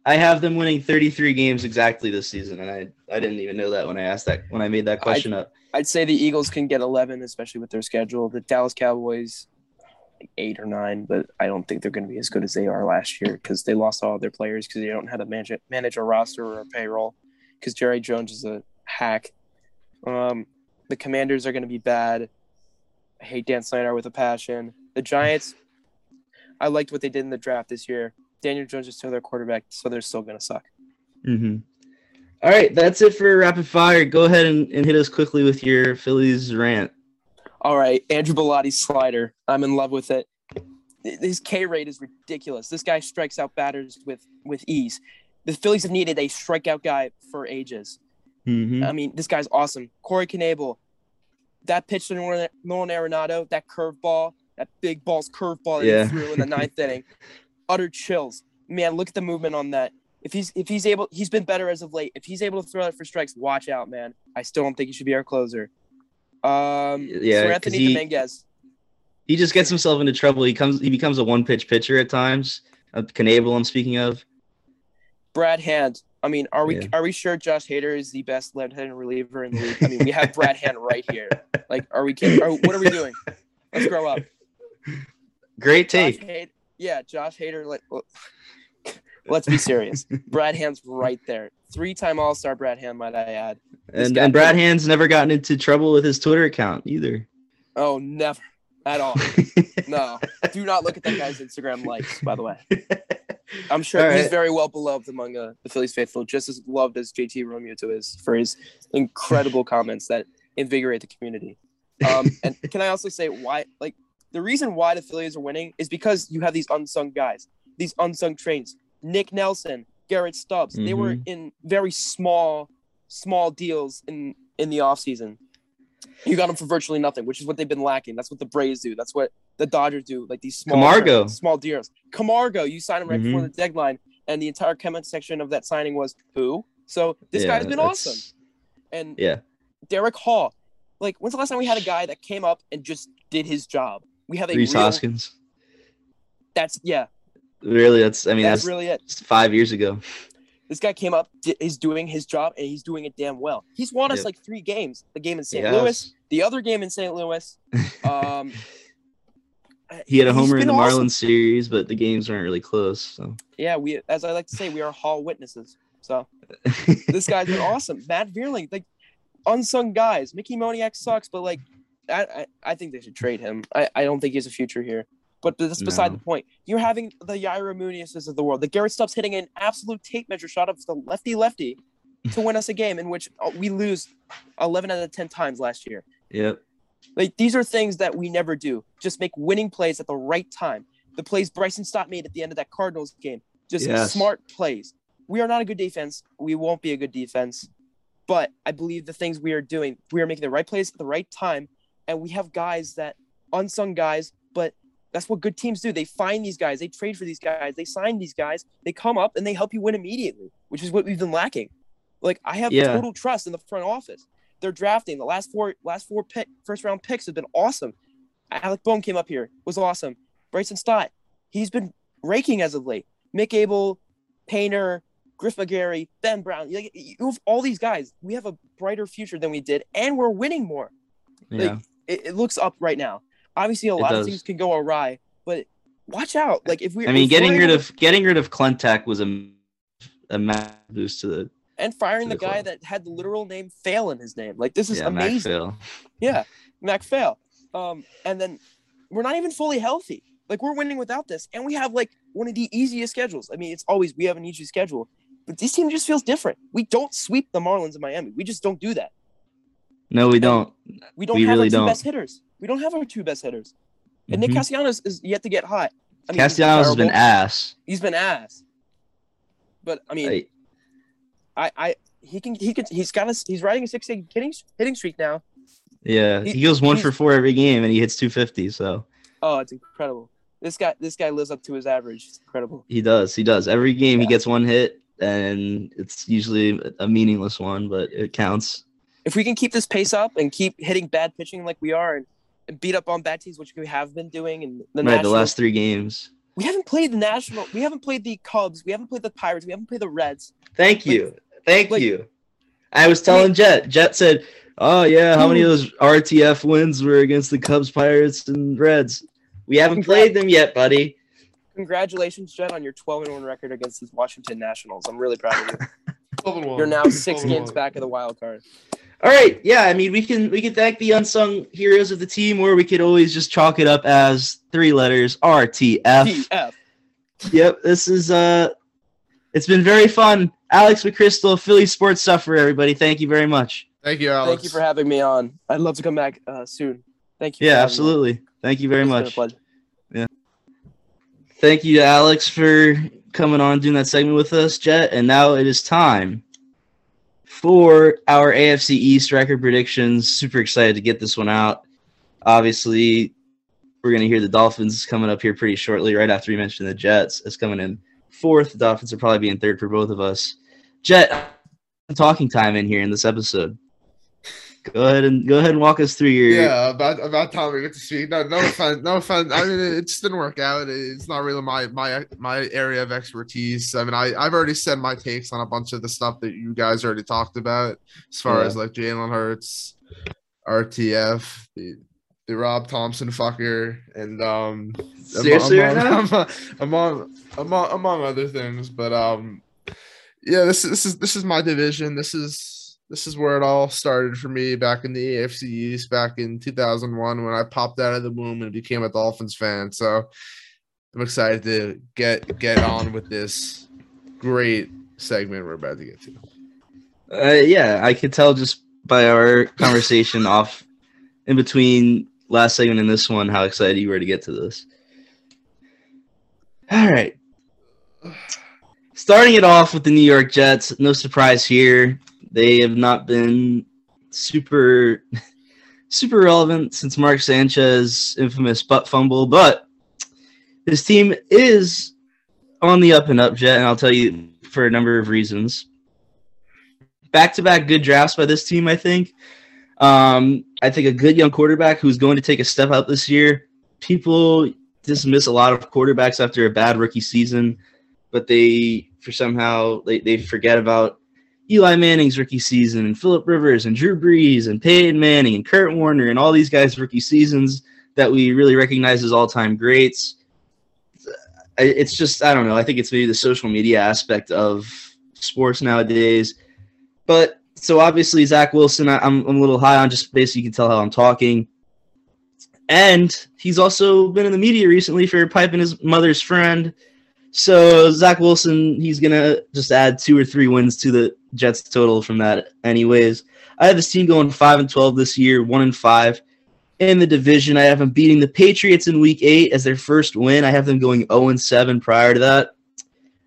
I have them winning 33 games exactly this season, and I I didn't even know that when I asked that when I made that question up. I'd say the Eagles can get 11, especially with their schedule. The Dallas Cowboys, eight or nine, but I don't think they're going to be as good as they are last year because they lost all their players because they don't know how to manage manage a roster or a payroll. Because Jerry Jones is a hack. Um, the Commanders are going to be bad. I hate Dan Snyder with a passion. The Giants, I liked what they did in the draft this year. Daniel Jones is still their quarterback, so they're still going to suck. Mm-hmm. All right, that's it for rapid fire. Go ahead and, and hit us quickly with your Phillies rant. All right, Andrew Bellatti's slider. I'm in love with it. His K rate is ridiculous. This guy strikes out batters with with ease. The Phillies have needed a strikeout guy for ages. Mm-hmm. I mean, this guy's awesome. Corey Knebel, that pitch to Nolan Arenado, that curveball, that big balls curveball that Yeah. he threw in the ninth inning, [laughs] utter chills. Man, look at the movement on that. If he's if he's able, he's been better as of late. If he's able to throw it for strikes, watch out, man. I still don't think he should be our closer. Um, Yeah, Seranthony he- Dominguez. He just gets himself into trouble. He comes. He becomes a one pitch pitcher at times. Uh, Knebel, I'm speaking of. Brad Hand. I mean, are we Yeah. are we sure Josh Hader is the best left-handed reliever in the league? I mean, we have Brad Hand right here. [laughs] Like, are we kidding? Are, what are we doing? Let's grow up. Great Josh take. Hader, yeah, Josh Hader. Like, well, let's be serious. [laughs] Brad Hand's right there. Three-time All-Star Brad Hand, might I add. This And, and Brad Hand's never gotten into trouble with his Twitter account either. Oh, never at all. [laughs] No, do not look at that guy's Instagram likes. By the way, [laughs] I'm sure All he's very well beloved among uh, the Phillies faithful, just as loved as JT Realmuto is for his incredible comments that invigorate the community. Um, and can I also say why? Like the reason why the Phillies are winning is because you have these unsung guys, these unsung trains. Nick Nelson, Garrett Stubbs. They were mm-hmm. in very small, small deals in in the offseason. You got them for virtually nothing, which is what they've been lacking. That's what the Braves do. That's what the Dodgers do. Like these small Camargo. small deals. Camargo, you signed him right before mm-hmm. the deadline, and the entire comment section of that signing was who. So this Yeah, guy's been that's- awesome. And Yeah. Darick Hall, like when's the last time we had a guy that came up and just did his job? We have a Rhys real, Hoskins. That's yeah, Really, that's. I mean, that's that's, really it. five years ago. This guy came up, is doing his job, and he's doing it damn well. He's won us Yep. like three games. The game in St. Yes. Louis, the other game in St. Louis. [laughs] Um, He had a homer in the awesome. Marlins series, but the games weren't really close. So Yeah, we, as I like to say, we are hall witnesses. So [laughs] this guy's been awesome. Matt Vierling, like unsung guys. Mickey Moniak sucks, but like I, I, I think they should trade him. I, I don't think he has a future here. But that's beside No. the point. You're having the Yairo Muñozes of the world. The Garrett Stubbs hitting an absolute tape measure shot of the lefty lefty [laughs] to win us a game in which uh, we lose 11 out of 10 times last year. yep. Like these are things that we never do. Just make winning plays at the right time. The plays Bryson Stott made at the end of that Cardinals game. Just Yes. smart plays. We are not a good defense. We won't be a good defense. But I believe the things we are doing, we are making the right plays at the right time. And we have guys that, unsung guys, but that's what good teams do. They find these guys, they trade for these guys, they sign these guys, they come up and they help you win immediately, which is what we've been lacking. Like I have Yeah. total trust in the front office. They're drafting the last four last four pick first round picks have been awesome. Alec Bohm came up here, was awesome. Bryson Stott, he's been raking as of late. Mick Abel, Painter, Griff McGarry, Ben Brown. Like, you have all these guys. We have a brighter future than we did, and we're winning more. Yeah. It, it looks up right now. Obviously, a lot of things can go awry, but watch out. Like if we, I mean, getting rid of getting rid of Klentak was a a massive boost to the and firing the the guy that had the literal name fail in his name. Like this is yeah, amazing. Yeah, MacPhail. Um, and then we're not even fully healthy. Like we're winning without this, and we have like one of the easiest schedules. I mean, it's always we have an easy schedule, but this team just feels different. We don't sweep the Marlins in Miami. We just don't do that. No, we don't. We don't We have really our 2 don't. best hitters. We don't have our two best hitters. And Nick Mhm. Castellanos is yet to get hot. I mean, Castellanos has been ass. He's been ass. But I mean, I- I, I, he can, he can, he's got us. He's riding a six hitting hitting, streak now. yeah, he- he goes one for four every game, and he hits 250. So Oh, it's incredible. This guy, this guy lives up to his average. It's incredible. he does. He does. Every game he gets one hit, and it's usually a meaningless one, but it counts. If we can keep this pace up and keep hitting bad pitching like we are, and, and beat up on bad teams, which we have been doing, in the right, the last three games. we haven't played the national. We haven't played the Cubs. We haven't played the Pirates. We haven't played the Reds. Thank Like- you. Thank like- you. I was telling Jett. Jett said, "Oh yeah, how many of those RTF wins were against the Cubs, Pirates, and Reds? We haven't Congra- played them yet, buddy." Congratulations, Jett, on your 12 1 record against the Washington Nationals. I'm really proud of you. [laughs] 12 and one. You're now six games back of the wild card. All right, yeah. I mean, we can we can thank the unsung heroes of the team, or we could always just chalk it up as three letters RTF. TF. Yep, this is uh, it's been very fun. Alex McCrystal, Philly Sports Sufferer, everybody. Thank you very much. Thank you, Alex. Thank you for having me on. I'd love to come back uh, soon. Thank you. Yeah, having me. absolutely. Thank you very It's been a much. Yeah. Thank you to Alex for coming on doing that segment with us, Jett. And now it is time for our AFC East record predictions. Super excited to get this one out. Obviously, we're going to hear the Dolphins coming up here pretty shortly, right after we mentioned the Jets. It's coming in fourth. The Dolphins will probably be in third for both of us. Jett, talking time in here in this episode. Go ahead and go ahead and walk us through your. Yeah, about about time we get to speak. No, no offense, no offense. I mean, it just didn't work out. It's not really my my my area of expertise. I mean, I I've already said my takes on a bunch of the stuff that you guys already talked about, as far Yeah. as like Jalen Hurts, RTF, the the Rob Thomson fucker, and um, Seriously, right among, [laughs] among among among other things. But um, yeah, this is this is this is my division. This is this is where it all started for me back in the AFC East back in 2001 when I popped out of the womb and became a Dolphins fan. So I'm excited to get get on with this great segment we're about to get to. Uh, yeah, I could tell just by our conversation [laughs] off in between last segment and this one how excited you were to get to this. All right. Starting it off with the New York Jets, no surprise here. They have not been super [laughs] super relevant since Mark Sanchez infamous butt fumble, but his team is on the up and up Jett, and I'll tell you for a number of reasons back to back good drafts by this team, I think. Um, I think a good young quarterback who's going to take a step up this year. People dismiss a lot of quarterbacks after a bad rookie season, but they for somehow they, they forget about Eli Manning's rookie season and Philip Rivers and Drew Brees and Peyton Manning and Kurt Warner and all these guys' rookie seasons that we really recognize as all time greats. It's just I don't know. I think it's maybe the social media aspect of sports nowadays. But so obviously Zach Wilson, I, I'm, I'm a little high on just basically you can tell how I'm talking. And he's also been in the media recently for piping his mother's friend. So Zach Wilson, he's gonna just add two or three wins to the Jets total from that. Anyways, I have this team going five and twelve this year, one and five in the division. I have them beating the Patriots in Week Eight as their first win. I have them going zero and seven prior to that.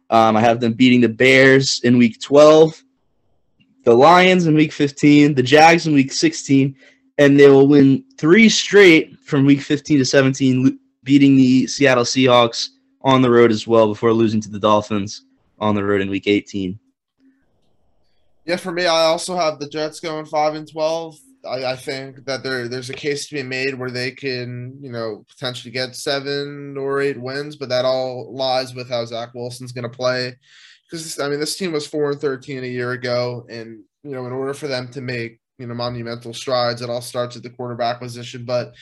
Um, I have them beating the Bears in week 12, the Lions in week 15, the Jags in week 16, and they will win three straight from week 15 to 17, beating the Seattle Seahawks on the road as well before losing to the Dolphins on the road in week 18. Yeah, for me, I also have the Jets going five and twelve. I, I think that there there's a case to be made where they can, you know, potentially get seven or eight wins, but that all lies with how Zach Wilson's going to play. Because I mean, this team was four and thirteen a year ago, and you know, in order for them to make you know monumental strides, it all starts at the quarterback position. But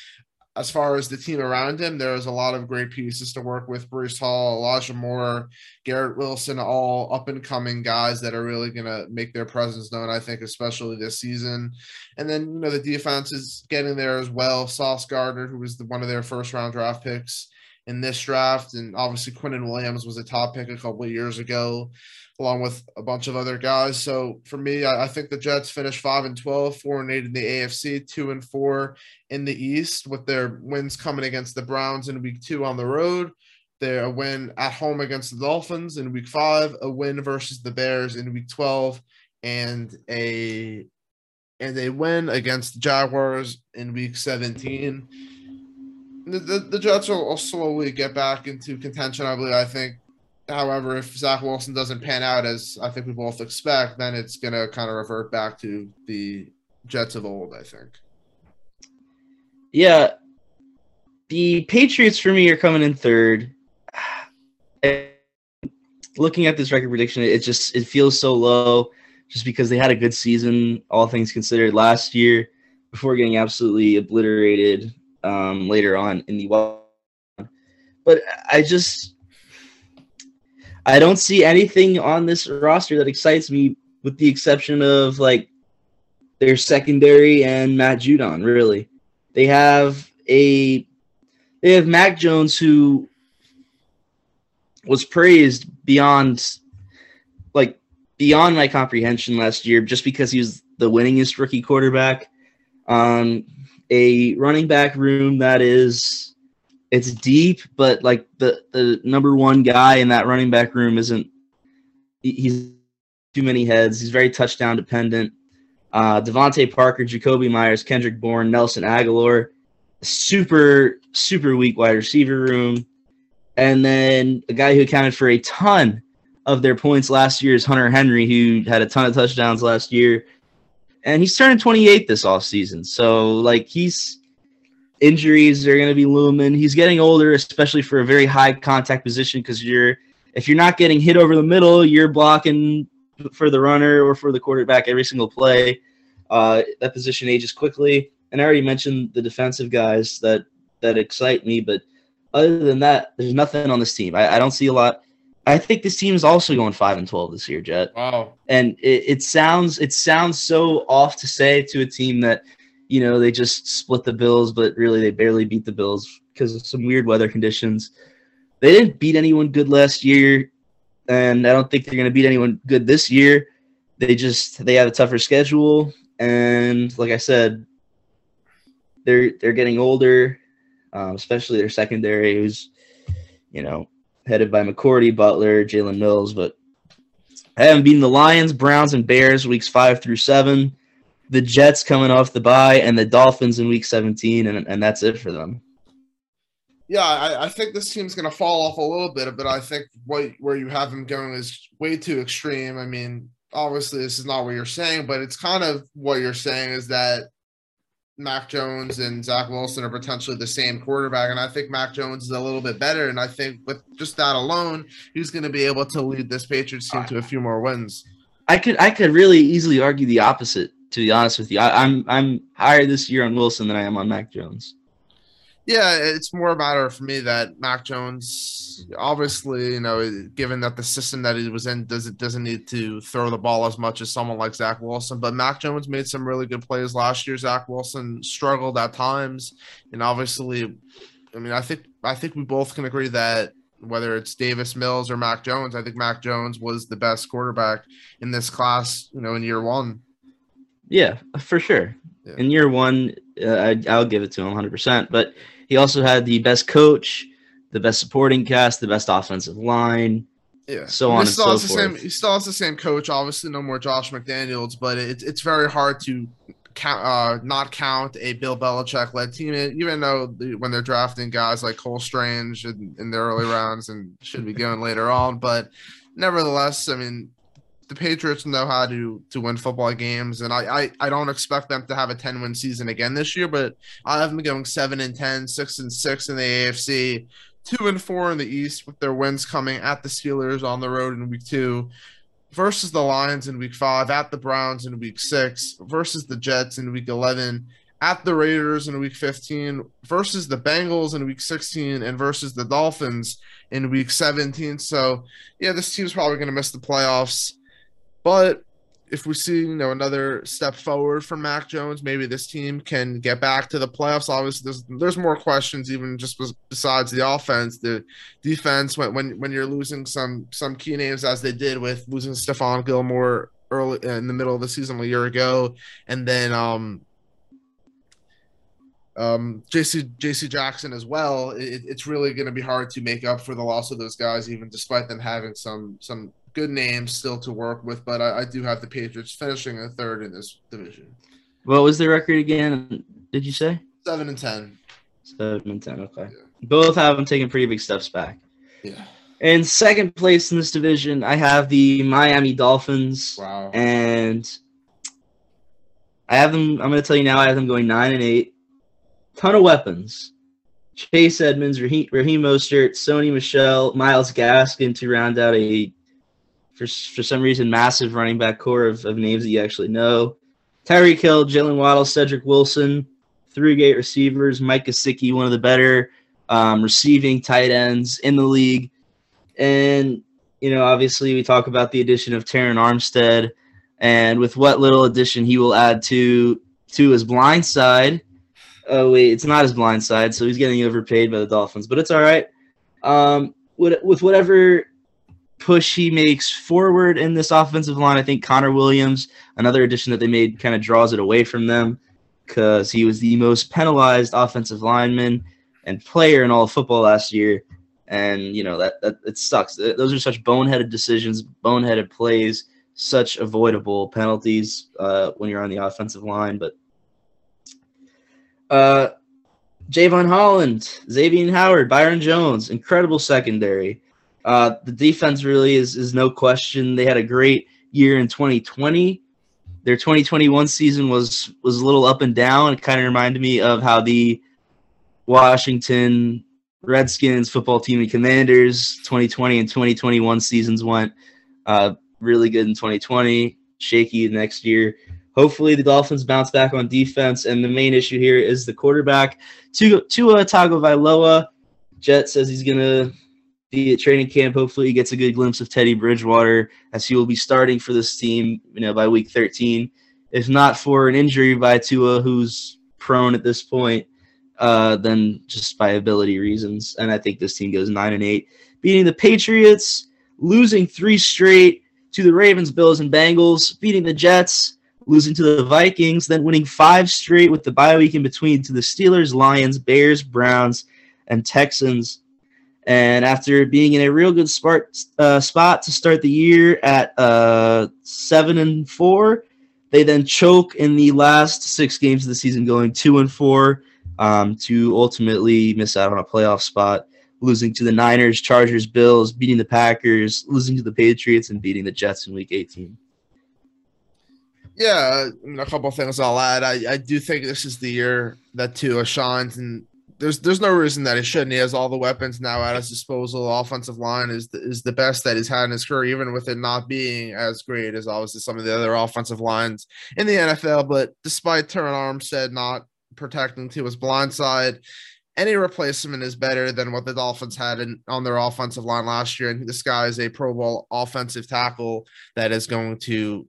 as far as the team around him, there's a lot of great pieces to work with. Breece Hall, Elijah Moore, Garrett Wilson, all up and coming guys that are really going to make their presence known, I think, especially this season. And then, you know, the defense is getting there as well. Sauce Gardner, who was the, one of their first round draft picks in this draft. And obviously, Quinnen Williams was a top pick a couple of years ago along with a bunch of other guys. So for me, I, I, think the Jets finished five and 12, four and eight in the AFC, two and four in the East, with their wins coming against the Browns in week two on the road. Their win at home against the Dolphins in week five, a win versus the Bears in week 12, and a and a win against the Jaguars in week 17. The, the, the Jets will, will slowly get back into contention, I believe. I think However, if Zach Wilson doesn't pan out as I think we both expect, then it's going to kind of revert back to the Jets of old, I think. Yeah. The Patriots for me are coming in third. [sighs] Looking at this record prediction, it just it feels so low just because they had a good season, all things considered, last year before getting absolutely obliterated um, later on in the wild. but I just I don't see anything on this roster that excites me, with the exception of like their secondary and Matt Judon. Really, they have a they have Mac Jones who was praised beyond like beyond my comprehension last year just because he was the winningest rookie quarterback. Um, a running back room that is it's deep, but like the the number one guy in that running back room isn't. He's too many heads. He's very touchdown dependent. Uh, DeVante Parker, Jakobi Meyers, Kendrick Bourne, Nelson Agholor, super super weak wide receiver room, and then a guy who accounted for a ton of their points last year is Hunter Henry, who had a ton of touchdowns last year, and he's turning 28 this off season. So like he's injuries are going to be looming. He's getting older, especially for a very high contact position because you're if you're not getting hit over the middle, you're blocking for the runner or for the quarterback every single play. Uh, that position ages quickly, and I already mentioned the defensive guys that that excite me. But other than that, there's nothing on this team. I, I don't see a lot. I think this team is also going five and twelve this year, Jett. Wow. And it, it sounds it sounds so off to say to a team that you know, they just split the Bills, but really they barely beat the Bills because of some weird weather conditions. They didn't beat anyone good last year, and I don't think they're going to beat anyone good this year. They just they have a tougher schedule, and like I said, they're they're getting older, um, especially their secondary, who's you know headed by McCourty, Butler, Jalen Mills, but I haven't beaten the Lions, Browns, and Bears weeks five through seven the Jets coming off the bye and the Dolphins in week 17, and, and that's it for them. Yeah, I, I think this team's going to fall off a little bit, but I think what where you have them going is way too extreme. I mean, obviously, this is not what you're saying, but it's kind of what you're saying is that Mac Jones and Zach Wilson are potentially the same quarterback. And I think Mac Jones is a little bit better. And I think with just that alone, he's going to be able to lead this Patriots team to a few more wins. I could I could really easily argue the opposite to be honest with you. I, am I'm, I'm higher this year on Wilson than I am on Mac Jones. Yeah, it's more a matter for me that Mac Jones, obviously, you know, given that the system that he was in doesn't doesn't need to throw the ball as much as someone like Zach Wilson. But Mac Jones made some really good plays last year. Zach Wilson struggled at times, and obviously, I mean, I think I think we both can agree that whether it's Davis Mills or Mac Jones, I think Mac Jones was the best quarterback in this class, you know, in year one. Yeah, for sure. Yeah. In year one, uh, I, will give it to him 100%. But he also had the best coach, the best supporting cast, the best offensive line. Yeah. so And on he and so the same. forth. He still has the same coach. Obviously, no more Josh McDaniels, but it's it's very hard to count, uh, not count a Bill Belichick led team, even though the, when they're drafting guys like Cole Strange in, in the early rounds and should be [laughs] going later on. But nevertheless, I mean, the Patriots know how to to win football games, and I I, I don't expect them to have a ten win season again this year, but I have them going seven and 10, 6 and six in the AFC two and four in the East with their wins coming at the Steelers on the road in week two, versus the Lions in week five, at the Browns in week six, versus the Jets in week 11, at the Raiders in week 15, versus the Bengals in week 16, and versus the Dolphins in week 17. So, yeah, this team's probably going to miss the playoffs. But if we see you know another step forward from Mac Jones, maybe this team can get back to the playoffs. Obviously, there's there's more questions even just besides the offense, the defense. When when when you're losing some some key names as they did with losing Stephon Gilmore early in the middle of the season a year ago, and then um um JC JC Jackson as well. It, it's really going to be hard to make up for the loss of those guys, even despite them having some some good names still to work with. But I, I do have the Patriots finishing a third in this division, What was the record again? Did you say seven and ten. seven and ten? Okay, Yeah. both have them taking pretty big steps back. Yeah. In second place in this division, I have the Miami Dolphins, Wow. and I have them. I'm going to tell you now. I have them going nine and eight. Ton of weapons. Chase Edmonds, Raheem, Raheem Mostert, Sony Michel, Myles Gaskin to round out a, for for some reason, massive running back core of, of names that you actually know. Tyreek Hill, Jaylen Waddle, Cedric Wilson, three gate receivers. Mike Gesicki, one of the better um, receiving tight ends in the league. And, you know, obviously we talk about the addition of Terron Armstead and with what little addition he will add to to his blind side. Oh wait, it's not his blind side, so he's getting overpaid by the Dolphins, but it's all right. Um, with, with whatever push he makes forward in this offensive line, I think Connor Williams, another addition that they made, kind of draws it away from them because he was the most penalized offensive lineman and player in all of football last year. And you know that, that it sucks. Those are such boneheaded decisions, boneheaded plays, such avoidable penalties uh, when you're on the offensive line. But uh, Jevon Holland, Xavier Howard, Byron Jones, incredible secondary. Uh, the defense really is is no question. They had a great year in 2020. Their 2021 season was was a little up and down. It kind of reminded me of how the Washington Redskins football team and Commanders 2020 and 2021 seasons went. Uh, really good in 2020, shaky next year. Hopefully, the Dolphins bounce back on defense. And the main issue here is the quarterback, Tua Tagovailoa. Jet says he's gonna at training camp. Hopefully, he gets a good glimpse of Teddy Bridgewater as he will be starting for this team. You know, by week 13, if not for an injury by Tua, who's prone at this point, uh, then just by ability reasons. And I think this team goes nine and eight, beating the Patriots, losing three straight to the Ravens, Bills, and Bengals, beating the Jets, losing to the Vikings, then winning five straight with the bye week in between to the Steelers, Lions, Bears, Browns, and Texans. And after being in a real good spot, uh, spot to start the year at uh, seven and four, they then choke in the last six games of the season, going two and four um, to ultimately miss out on a playoff spot, losing to the Niners, Chargers, Bills, beating the Packers, losing to the Patriots, and beating the Jets in Week 18. Yeah, a couple things I'll add. I, I do think this is the year that Tua shines, and there's there's no reason that he shouldn't. He has all the weapons now at his disposal. Offensive line is the, is the best that he's had in his career, even with it not being as great as obviously some of the other offensive lines in the NFL. But despite Terron Armstead not protecting Tua's blind side, any replacement is better than what the Dolphins had in, on their offensive line last year. And this guy is a Pro Bowl offensive tackle that is going to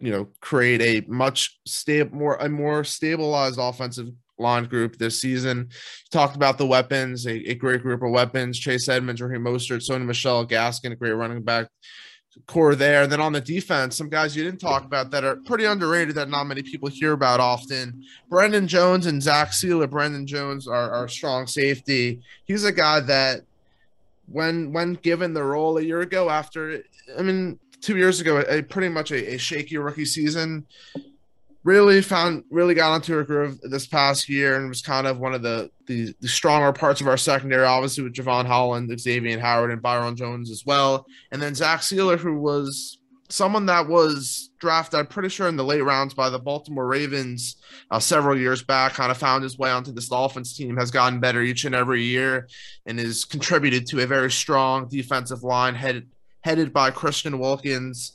you know create a much stable more a more stabilized offensive line group this season. Talked about the weapons a, a great group of weapons chase edmonds raheem mostert sony michel gaskin a great running back core there. And then on the defense some guys you didn't talk about that are pretty underrated that not many people hear about often. Brandon jones and zach sieler. Brandon jones are, are strong safety. He's a guy that when when given the role a year ago after I mean two years ago a, pretty much a, a shaky rookie season really found really got onto a groove this past year and was kind of one of the, the, the stronger parts of our secondary, obviously with Jevon Holland, Xavier Howard, and Byron Jones as well. And then Zach Sieler, who was someone that was drafted, I'm pretty sure, in the late rounds by the Baltimore Ravens uh, several years back, kind of found his way onto this Dolphins team, has gotten better each and every year, and has contributed to a very strong defensive line headed headed by Christian Wilkins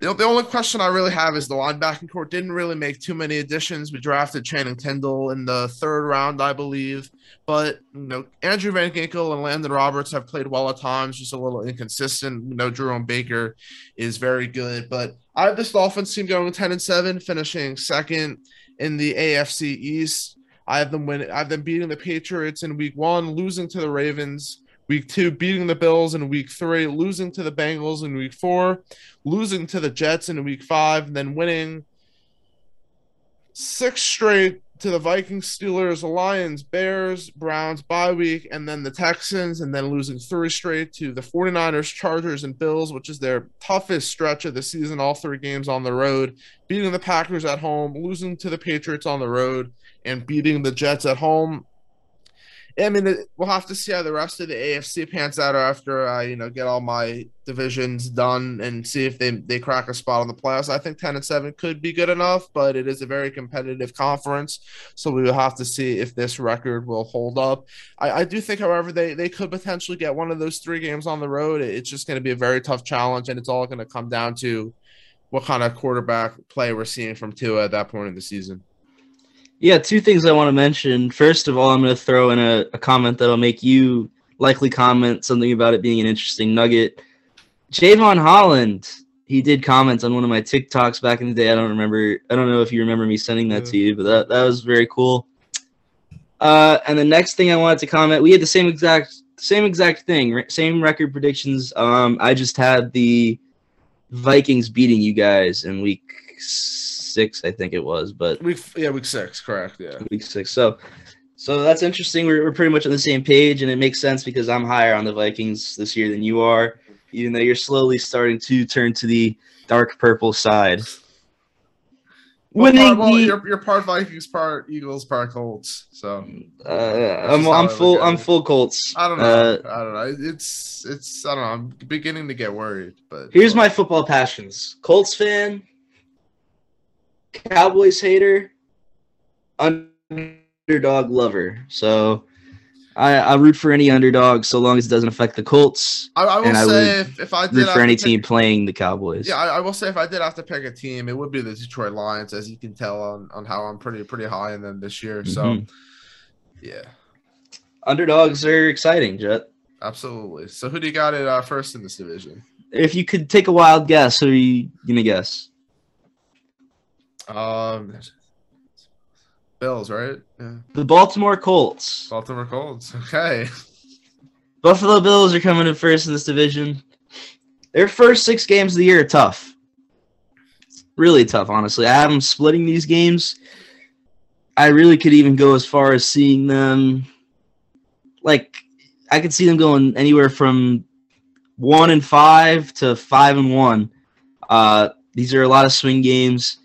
the, the only question I really have is the linebacking court didn't really make too many additions. We drafted Channing Tindall in the third round, I believe. But you know, Andrew Van Ginkel and Landon Roberts have played well at times, just a little inconsistent. You know, Jerome Baker is very good. But I have this Dolphins team going 10 and 7, finishing second in the AFC East. I have them win. I have them beating the Patriots in week one, losing to the Ravens Week two, beating the Bills in week three, losing to the Bengals in week four, losing to the Jets in week five, and then winning six straight to the Vikings, Steelers, Lions, Bears, Browns bye week, and then the Texans, and then losing three straight to the 49ers, Chargers, and Bills, which is their toughest stretch of the season, all three games on the road, beating the Packers at home, losing to the Patriots on the road, and beating the Jets at home. I mean, we'll have to see how the rest of the AFC pans out after I, you know, get all my divisions done and see if they they crack a spot on the playoffs. I think ten and seven could be good enough, but it is a very competitive conference, so we will have to see if this record will hold up. I, I do think, however, they they could potentially get one of those three games on the road. It's just going to be a very tough challenge, and it's all going to come down to what kind of quarterback play we're seeing from Tua at that point in the season. Yeah, two things I want to mention. First of all, I'm going to throw in a, a comment that'll make you likely comment something about it being an interesting nugget. Jevon Holland, he did comments on one of my TikToks back in the day. I don't remember. I don't know if you remember me sending that yeah. to you, but that, that was very cool. Uh, and the next thing I wanted to comment, we had the same exact same exact thing, same record predictions. Um, I just had the Vikings beating you guys in week six, I think it was. But week yeah, week six, correct? Yeah, week six. So, so that's interesting. We're, we're pretty much on the same page, and it makes sense because I'm higher on the Vikings this year than you are, even though you're slowly starting to turn to the dark purple side. Well, Winning part, well, the, you're, you're part Vikings, part Eagles, part Colts. So uh, I'm I'm full I'm full Colts. I don't know. Uh, I don't know. It's it's I don't know. I'm beginning to get worried. But here's my football passions: Colts fan, Cowboys hater, underdog lover. So I, I root for any underdog so long as it doesn't affect the Colts. I, I will say I if, if I did root for any pick, team playing the Cowboys. Yeah, I, I, will say if I did have to pick a team, it would be the Detroit Lions, as you can tell on, on how I'm pretty pretty high in them this year. So mm-hmm. yeah. Underdogs are exciting, Jett. Absolutely. So who do you got at uh, first in this division? If you could take a wild guess, who are you gonna guess? Um, Bills, right? Yeah. The Baltimore Colts. Baltimore Colts. Okay. [laughs] Buffalo Bills are coming in first in this division. Their first six games of the year are tough. Really tough, honestly. I have them splitting these games. I really could even go as far as seeing them like I could see them going anywhere from one and five to five and one. Uh, these are a lot of swing games.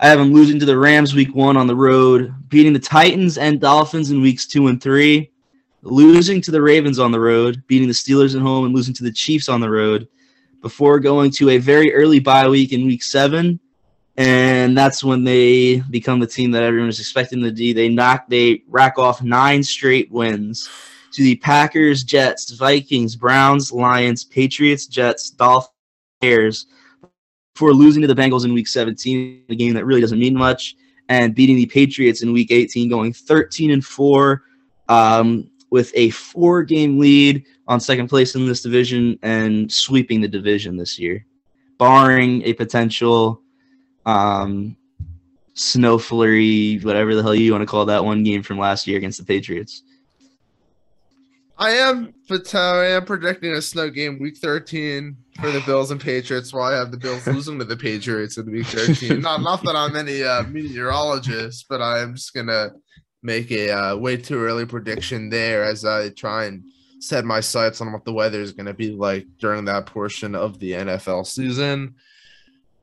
I have them losing to the Rams week one on the road, beating the Titans and Dolphins in weeks two and three, losing to the Ravens on the road, beating the Steelers at home, and losing to the Chiefs on the road before going to a very early bye week in week seven. And that's when they become the team that everyone is expecting to be. They knock, they rack off nine straight wins to the Packers, Jets, Vikings, Browns, Lions, Patriots, Jets, Dolphins, Bears, for losing to the Bengals in week 17, a game that really doesn't mean much, and beating the Patriots in week 18, going 13 and 4 um, with a four game lead on second place in this division and sweeping the division this year, barring a potential um, snow flurry, whatever the hell you want to call that one game from last year against the Patriots. I am, I am predicting a snow game week 13 for the Bills and Patriots. While I have the Bills losing to the Patriots in week 13. not, not that I'm any uh, meteorologist, but I am just gonna make a uh, way too early prediction there as I try and set my sights on what the weather is going to be like during that portion of the NFL season.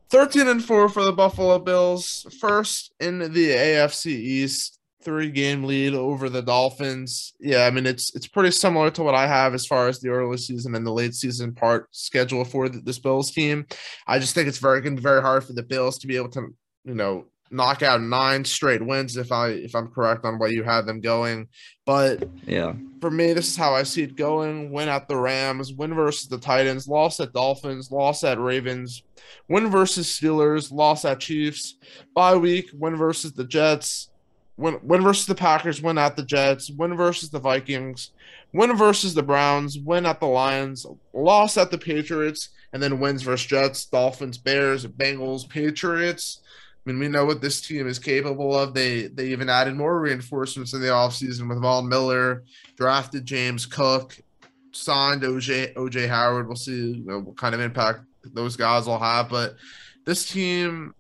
13 and 4 for the Buffalo Bills, first in the AFC East, three game lead over the Dolphins. Yeah, I mean it's it's pretty similar to what I have as far as the early season and the late season part schedule for this Bills team. I just think it's very going to be very hard for the Bills to be able to, you know, knock out nine straight wins if I if I'm correct on where you had them going. But yeah, for me, this is how I see it going. Win at the Rams, win versus the Titans, loss at Dolphins, loss at Ravens, win versus Steelers, loss at Chiefs, bye week, win versus the Jets, win win versus the Packers, win at the Jets, win versus the Vikings, win versus the Browns, win at the Lions, loss at the Patriots, and then wins versus Jets, Dolphins, Bears, Bengals, Patriots. I mean, we know what this team is capable of. They they even added more reinforcements in the offseason with Von Miller, drafted James Cook, signed OJ OJ Howard. We'll see you know, what kind of impact those guys will have. But this team,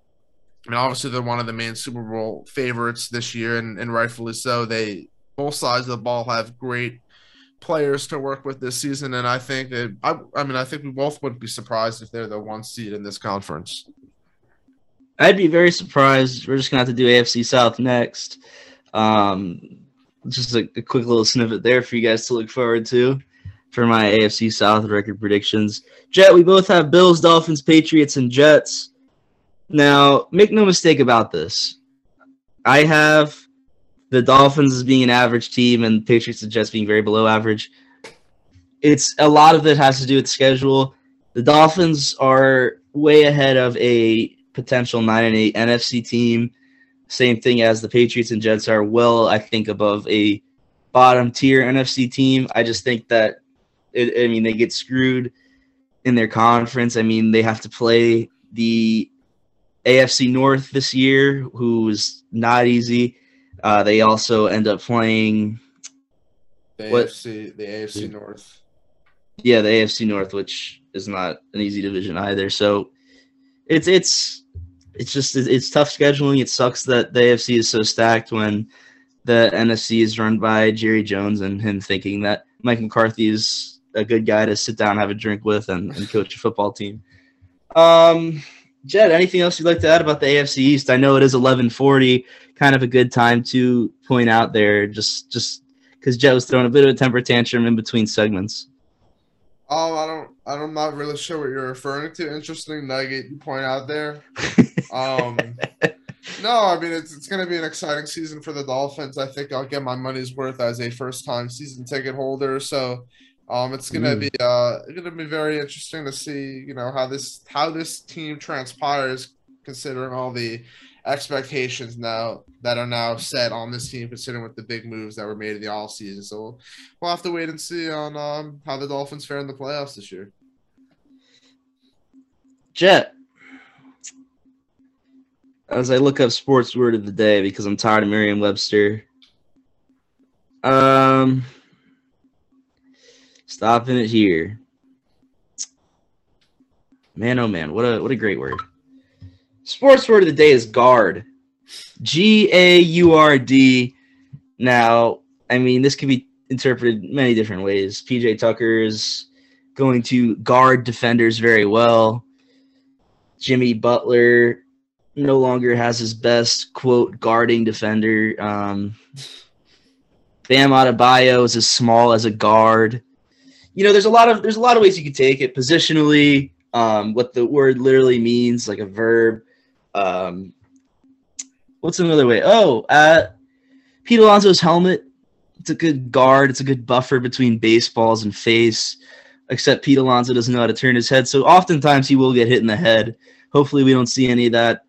I mean, obviously they're one of the main Super Bowl favorites this year, and, and rightfully so. They both sides of the ball have great players to work with this season, and I think it, I, I mean I think we both wouldn't be surprised if they're the one seed in this conference. I'd be very surprised. We're just gonna have to do AFC South next. Um, just a, a, quick little snippet there for you guys to look forward to for my AFC South record predictions. Jett, we both have Bills, Dolphins, Patriots, and Jets. Now, make no mistake about this. I have the Dolphins as being an average team and Patriots and Jets being very below average. It's a lot of it has to do with schedule. The Dolphins are way ahead of a potential nine and eight NFC team. Same thing as the Patriots and Jets are well, I think, above a bottom tier NFC team. I just think that it, I mean they get screwed in their conference. I mean they have to play the AFC North this year, who's not easy. Uh, they also end up playing the what? AFC, the AFC North. Yeah, the AFC North, which is not an easy division either. So it's it's it's just it's tough scheduling. It sucks that the AFC is so stacked when the NFC is run by Jerry Jones and him thinking that Mike McCarthy is a good guy to sit down, have a drink with, and, and coach a football team. Um, Jett, anything else you'd like to add about the AFC East? I know it is 11:40, kind of a good time to point out there, just just because Jett was throwing a bit of a temper tantrum in between segments. Oh, I don't, I'm not really sure what you're referring to. Interesting nugget you point out there. [laughs] Um, no, I mean it's it's going to be an exciting season for the Dolphins. I think I'll get my money's worth as a first time season ticket holder. So, um, it's going to mm. be uh going to be very interesting to see you know how this how this team transpires considering all the expectations now that are now set on this team, considering with the big moves that were made in the all season. So we'll have to wait and see on um, how the Dolphins fare in the playoffs this year. Jett, as I look up sports word of the day because I'm tired of Merriam-Webster. Um, stopping it here. Man, oh man, what a what a great word. Sports word of the day is guard. G A U R D. Now, I mean, this could be interpreted many different ways. PJ Tucker is going to guard defenders very well. Jimmy Butler no longer has his best quote guarding defender. Um, Bam Adebayo is as small as a guard. You know, there's a lot of there's a lot of ways you could take it positionally. Um, what the word literally means, like a verb. Um, what's another way? Oh, uh, Pete Alonso's helmet. It's a good guard. It's a good buffer between baseballs and face. Except Pete Alonso doesn't know how to turn his head, so oftentimes he will get hit in the head. Hopefully, we don't see any of that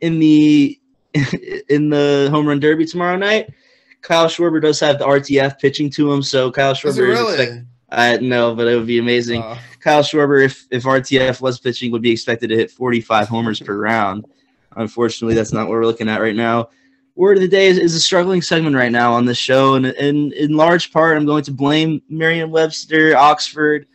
in the [laughs] in the home run derby tomorrow night. Kyle Schwarber does have the RTF pitching to him, so Kyle Schwarber really? is expect- I know, but it would be amazing. Uh, Kyle Schwarber, if if RTF was pitching, would be expected to hit 45 homers per round. Unfortunately, that's not what we're looking at right now. Word of the day is, is a struggling segment right now on this show, and, and in large part, I'm going to blame Merriam-Webster, Oxford,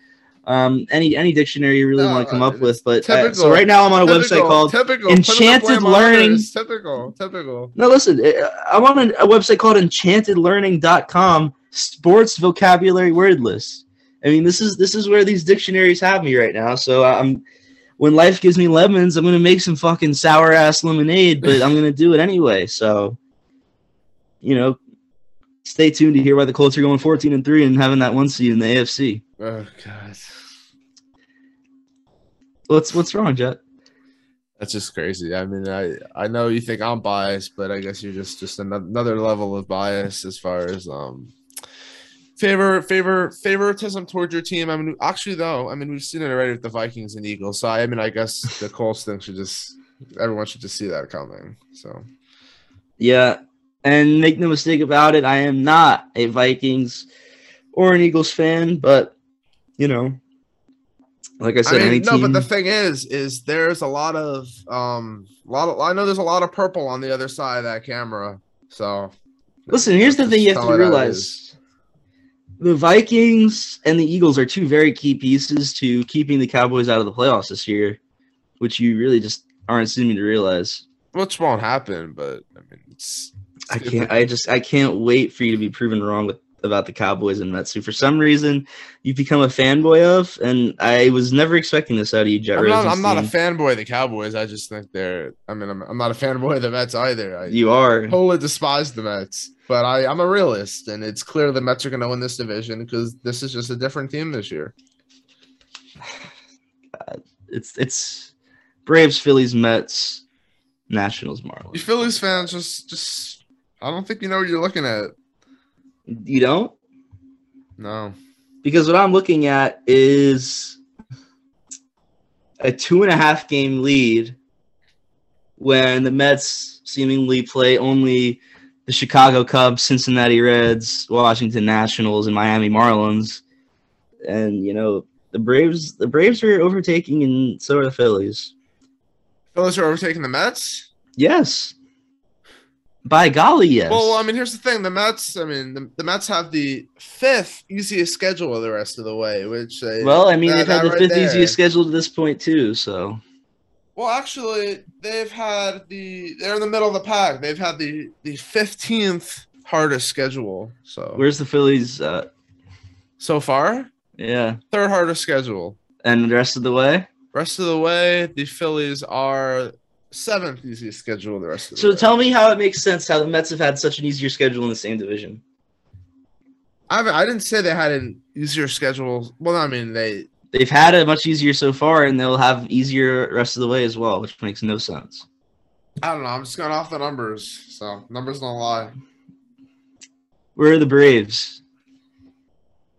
um, any any dictionary you really no, want to come up with. But uh, so right now I'm on a typical, website called typical, Enchanted Learning. Typical, typical. No, listen, uh, I'm on a, a website called EnchantedLearning.com, sports vocabulary word list. I mean, this is this is where these dictionaries have me right now. So I'm when life gives me lemons, I'm gonna make some fucking sour ass lemonade, but I'm gonna do it anyway. So, you know, stay tuned to hear why the Colts are going 14 and three and having that one seed in the AFC. Oh god, What's what's wrong, Jett? that's just crazy. I mean, I I know you think I'm biased, but I guess you're just just another level of bias as far as um favor favor favoritism towards your team. I mean, actually though, I mean we've seen it already with the Vikings and Eagles. So I mean, I guess the [laughs] Colts thing should just everyone should just see that coming. So Yeah, and make no mistake about it, I am not a Vikings or an Eagles fan, but you know, like I I said, mean, any no, team. but the thing is, is there's a lot of um, a lot of I know there's a lot of purple on the other side of that camera. So Listen, here's the thing you have to it how it realize. The Vikings and the Eagles are two very key pieces to keeping the Cowboys out of the playoffs this year, which you really just aren't seeming to realize. which won't happen, but I mean, it's I can't. I just. I can't wait for you to be proven wrong with about the Cowboys and Mets, who for some reason you've become a fanboy of, and I was never expecting this out of you, Jett I'm not, I'm not a fanboy of the Cowboys. I just think they're. I mean, I'm, I'm not a fanboy of the Mets either. I You are. totally despise the Mets, but I, I'm a realist, and it's clear the Mets are going to win this division because this is just a different team this year. [sighs] It's it's Braves, Phillies, Mets, Nationals, Marlins. You Phillies fans just just I don't think you know what you're looking at. You don't? No. Because what I'm looking at is a two and a half game lead when the Mets seemingly play only the Chicago Cubs, Cincinnati Reds, Washington Nationals, and Miami Marlins. And you know, the Braves the Braves are overtaking and so are the Phillies. Phillies are overtaking the Mets. Yes. By golly, yes. Well, I mean, here's the thing: the Mets. I mean, the, the Mets have the fifth easiest schedule of the rest of the way, which they, well, I mean, that- they've had the right fifth there. easiest schedule to this point too. So Well, actually, they've had the they're in the middle of the pack. They've had the the fifteenth hardest schedule. So where's the Phillies? Uh, so far, yeah, third hardest schedule. and the rest of the way. Rest of the way, the Phillies are seventh easiest schedule. The rest of the So way. tell me how it makes sense how the Mets have had such an easier schedule in the same division. I I didn't say they had an easier schedule. Well, I mean they They've had it much easier so far, and they'll have easier rest of the way as well, which makes no sense. I don't know. I'm just going off the numbers. So numbers don't lie. Where are the Braves?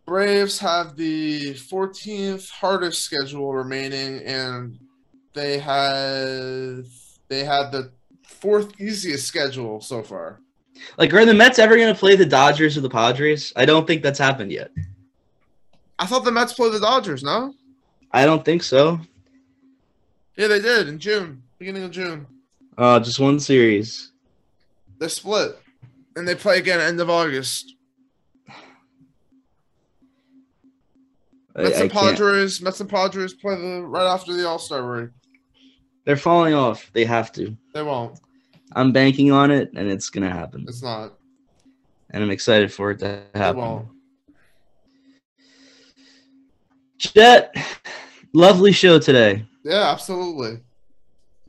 Braves have the 14th hardest schedule remaining, and they have they had the fourth easiest schedule so far. Like, are the Mets ever going to play the Dodgers or the Padres? I don't think that's happened yet. I thought the Mets played the Dodgers. No, I don't think so. yeah, they did in June, beginning of June. Uh, just one series. They split, and they play again end of August. I, Mets and. Padres. Mets and Padres play the right after the All Star break. They're falling off. They have to. They won't. I'm banking on it, and it's going to happen. It's not. And I'm excited for it to happen. won't. Jett, lovely show today. Yeah, absolutely.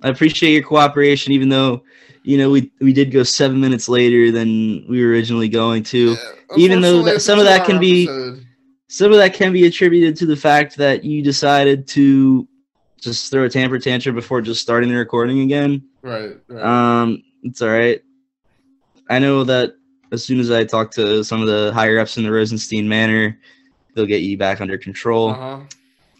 I appreciate your cooperation, even though, you know, we we did go seven minutes later than we were originally going to. Yeah, Even though that- some of that can two-hour be- Some of that can be attributed to the fact that you decided to just throw a tamper tantrum before just starting the recording again. right. right. Um, it's all right. I know that as soon as I talk to some of the higher ups in the Rosenstein Manor, they'll get you back under control, uh-huh.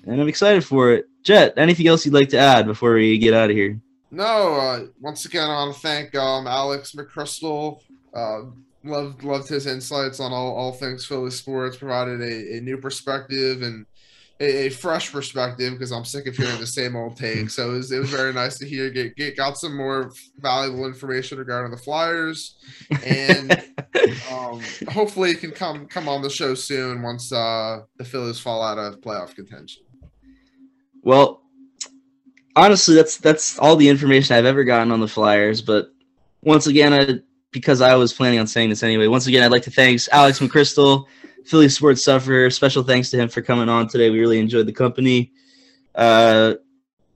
and I'm excited for it. Jett, anything else you'd like to add before we get out of here? No, uh, once again, I want to thank um, Alex McCrystal. Uh, loved loved his insights on all, all things Philly sports. Provided a, a new perspective and a, a fresh perspective because I'm sick of hearing the same old take. So it was, it was very nice to hear get, get got some more valuable information regarding the Flyers, and [laughs] um, hopefully he can come come on the show soon once uh, the Phillies fall out of playoff contention. Well, honestly, that's that's all the information I've ever gotten on the Flyers. But once again, I because I was planning on saying this anyway. Once again, I'd like to thank Alex McCrystal, Philly Sports Sufferer. Special thanks to him for coming on today. We really enjoyed the company. Uh,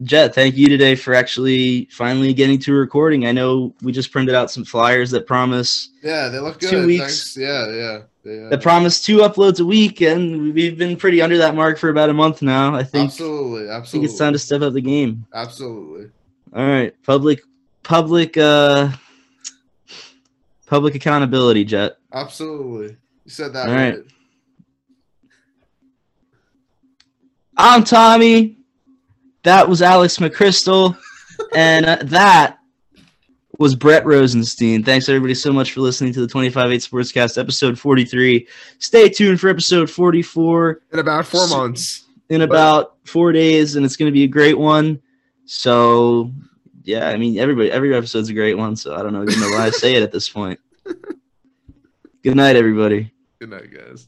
Jett, thank you today for actually finally getting to recording. I know we just printed out some flyers that promise Yeah, they look good. Two weeks. Thanks. Yeah, yeah. They, uh, that promise two uploads a week, and we've been pretty under that mark for about a month now. I think absolutely, I absolutely. think it's time to step up the game. Absolutely. All right, public public uh public accountability, Jett. Absolutely. You said that All right. right. I'm Tommy. That was Alex McCrystal, and uh, that was Jett Rosenstein. Thanks everybody so much for listening to the 25-8 Sportscast episode 43. Stay tuned for episode 44 In about four months. in about four days, and it's going to be a great one. So, yeah, I mean, everybody, every episode's a great one. So I don't know know why I say it at this point. [laughs] Good night, everybody. Good night, guys.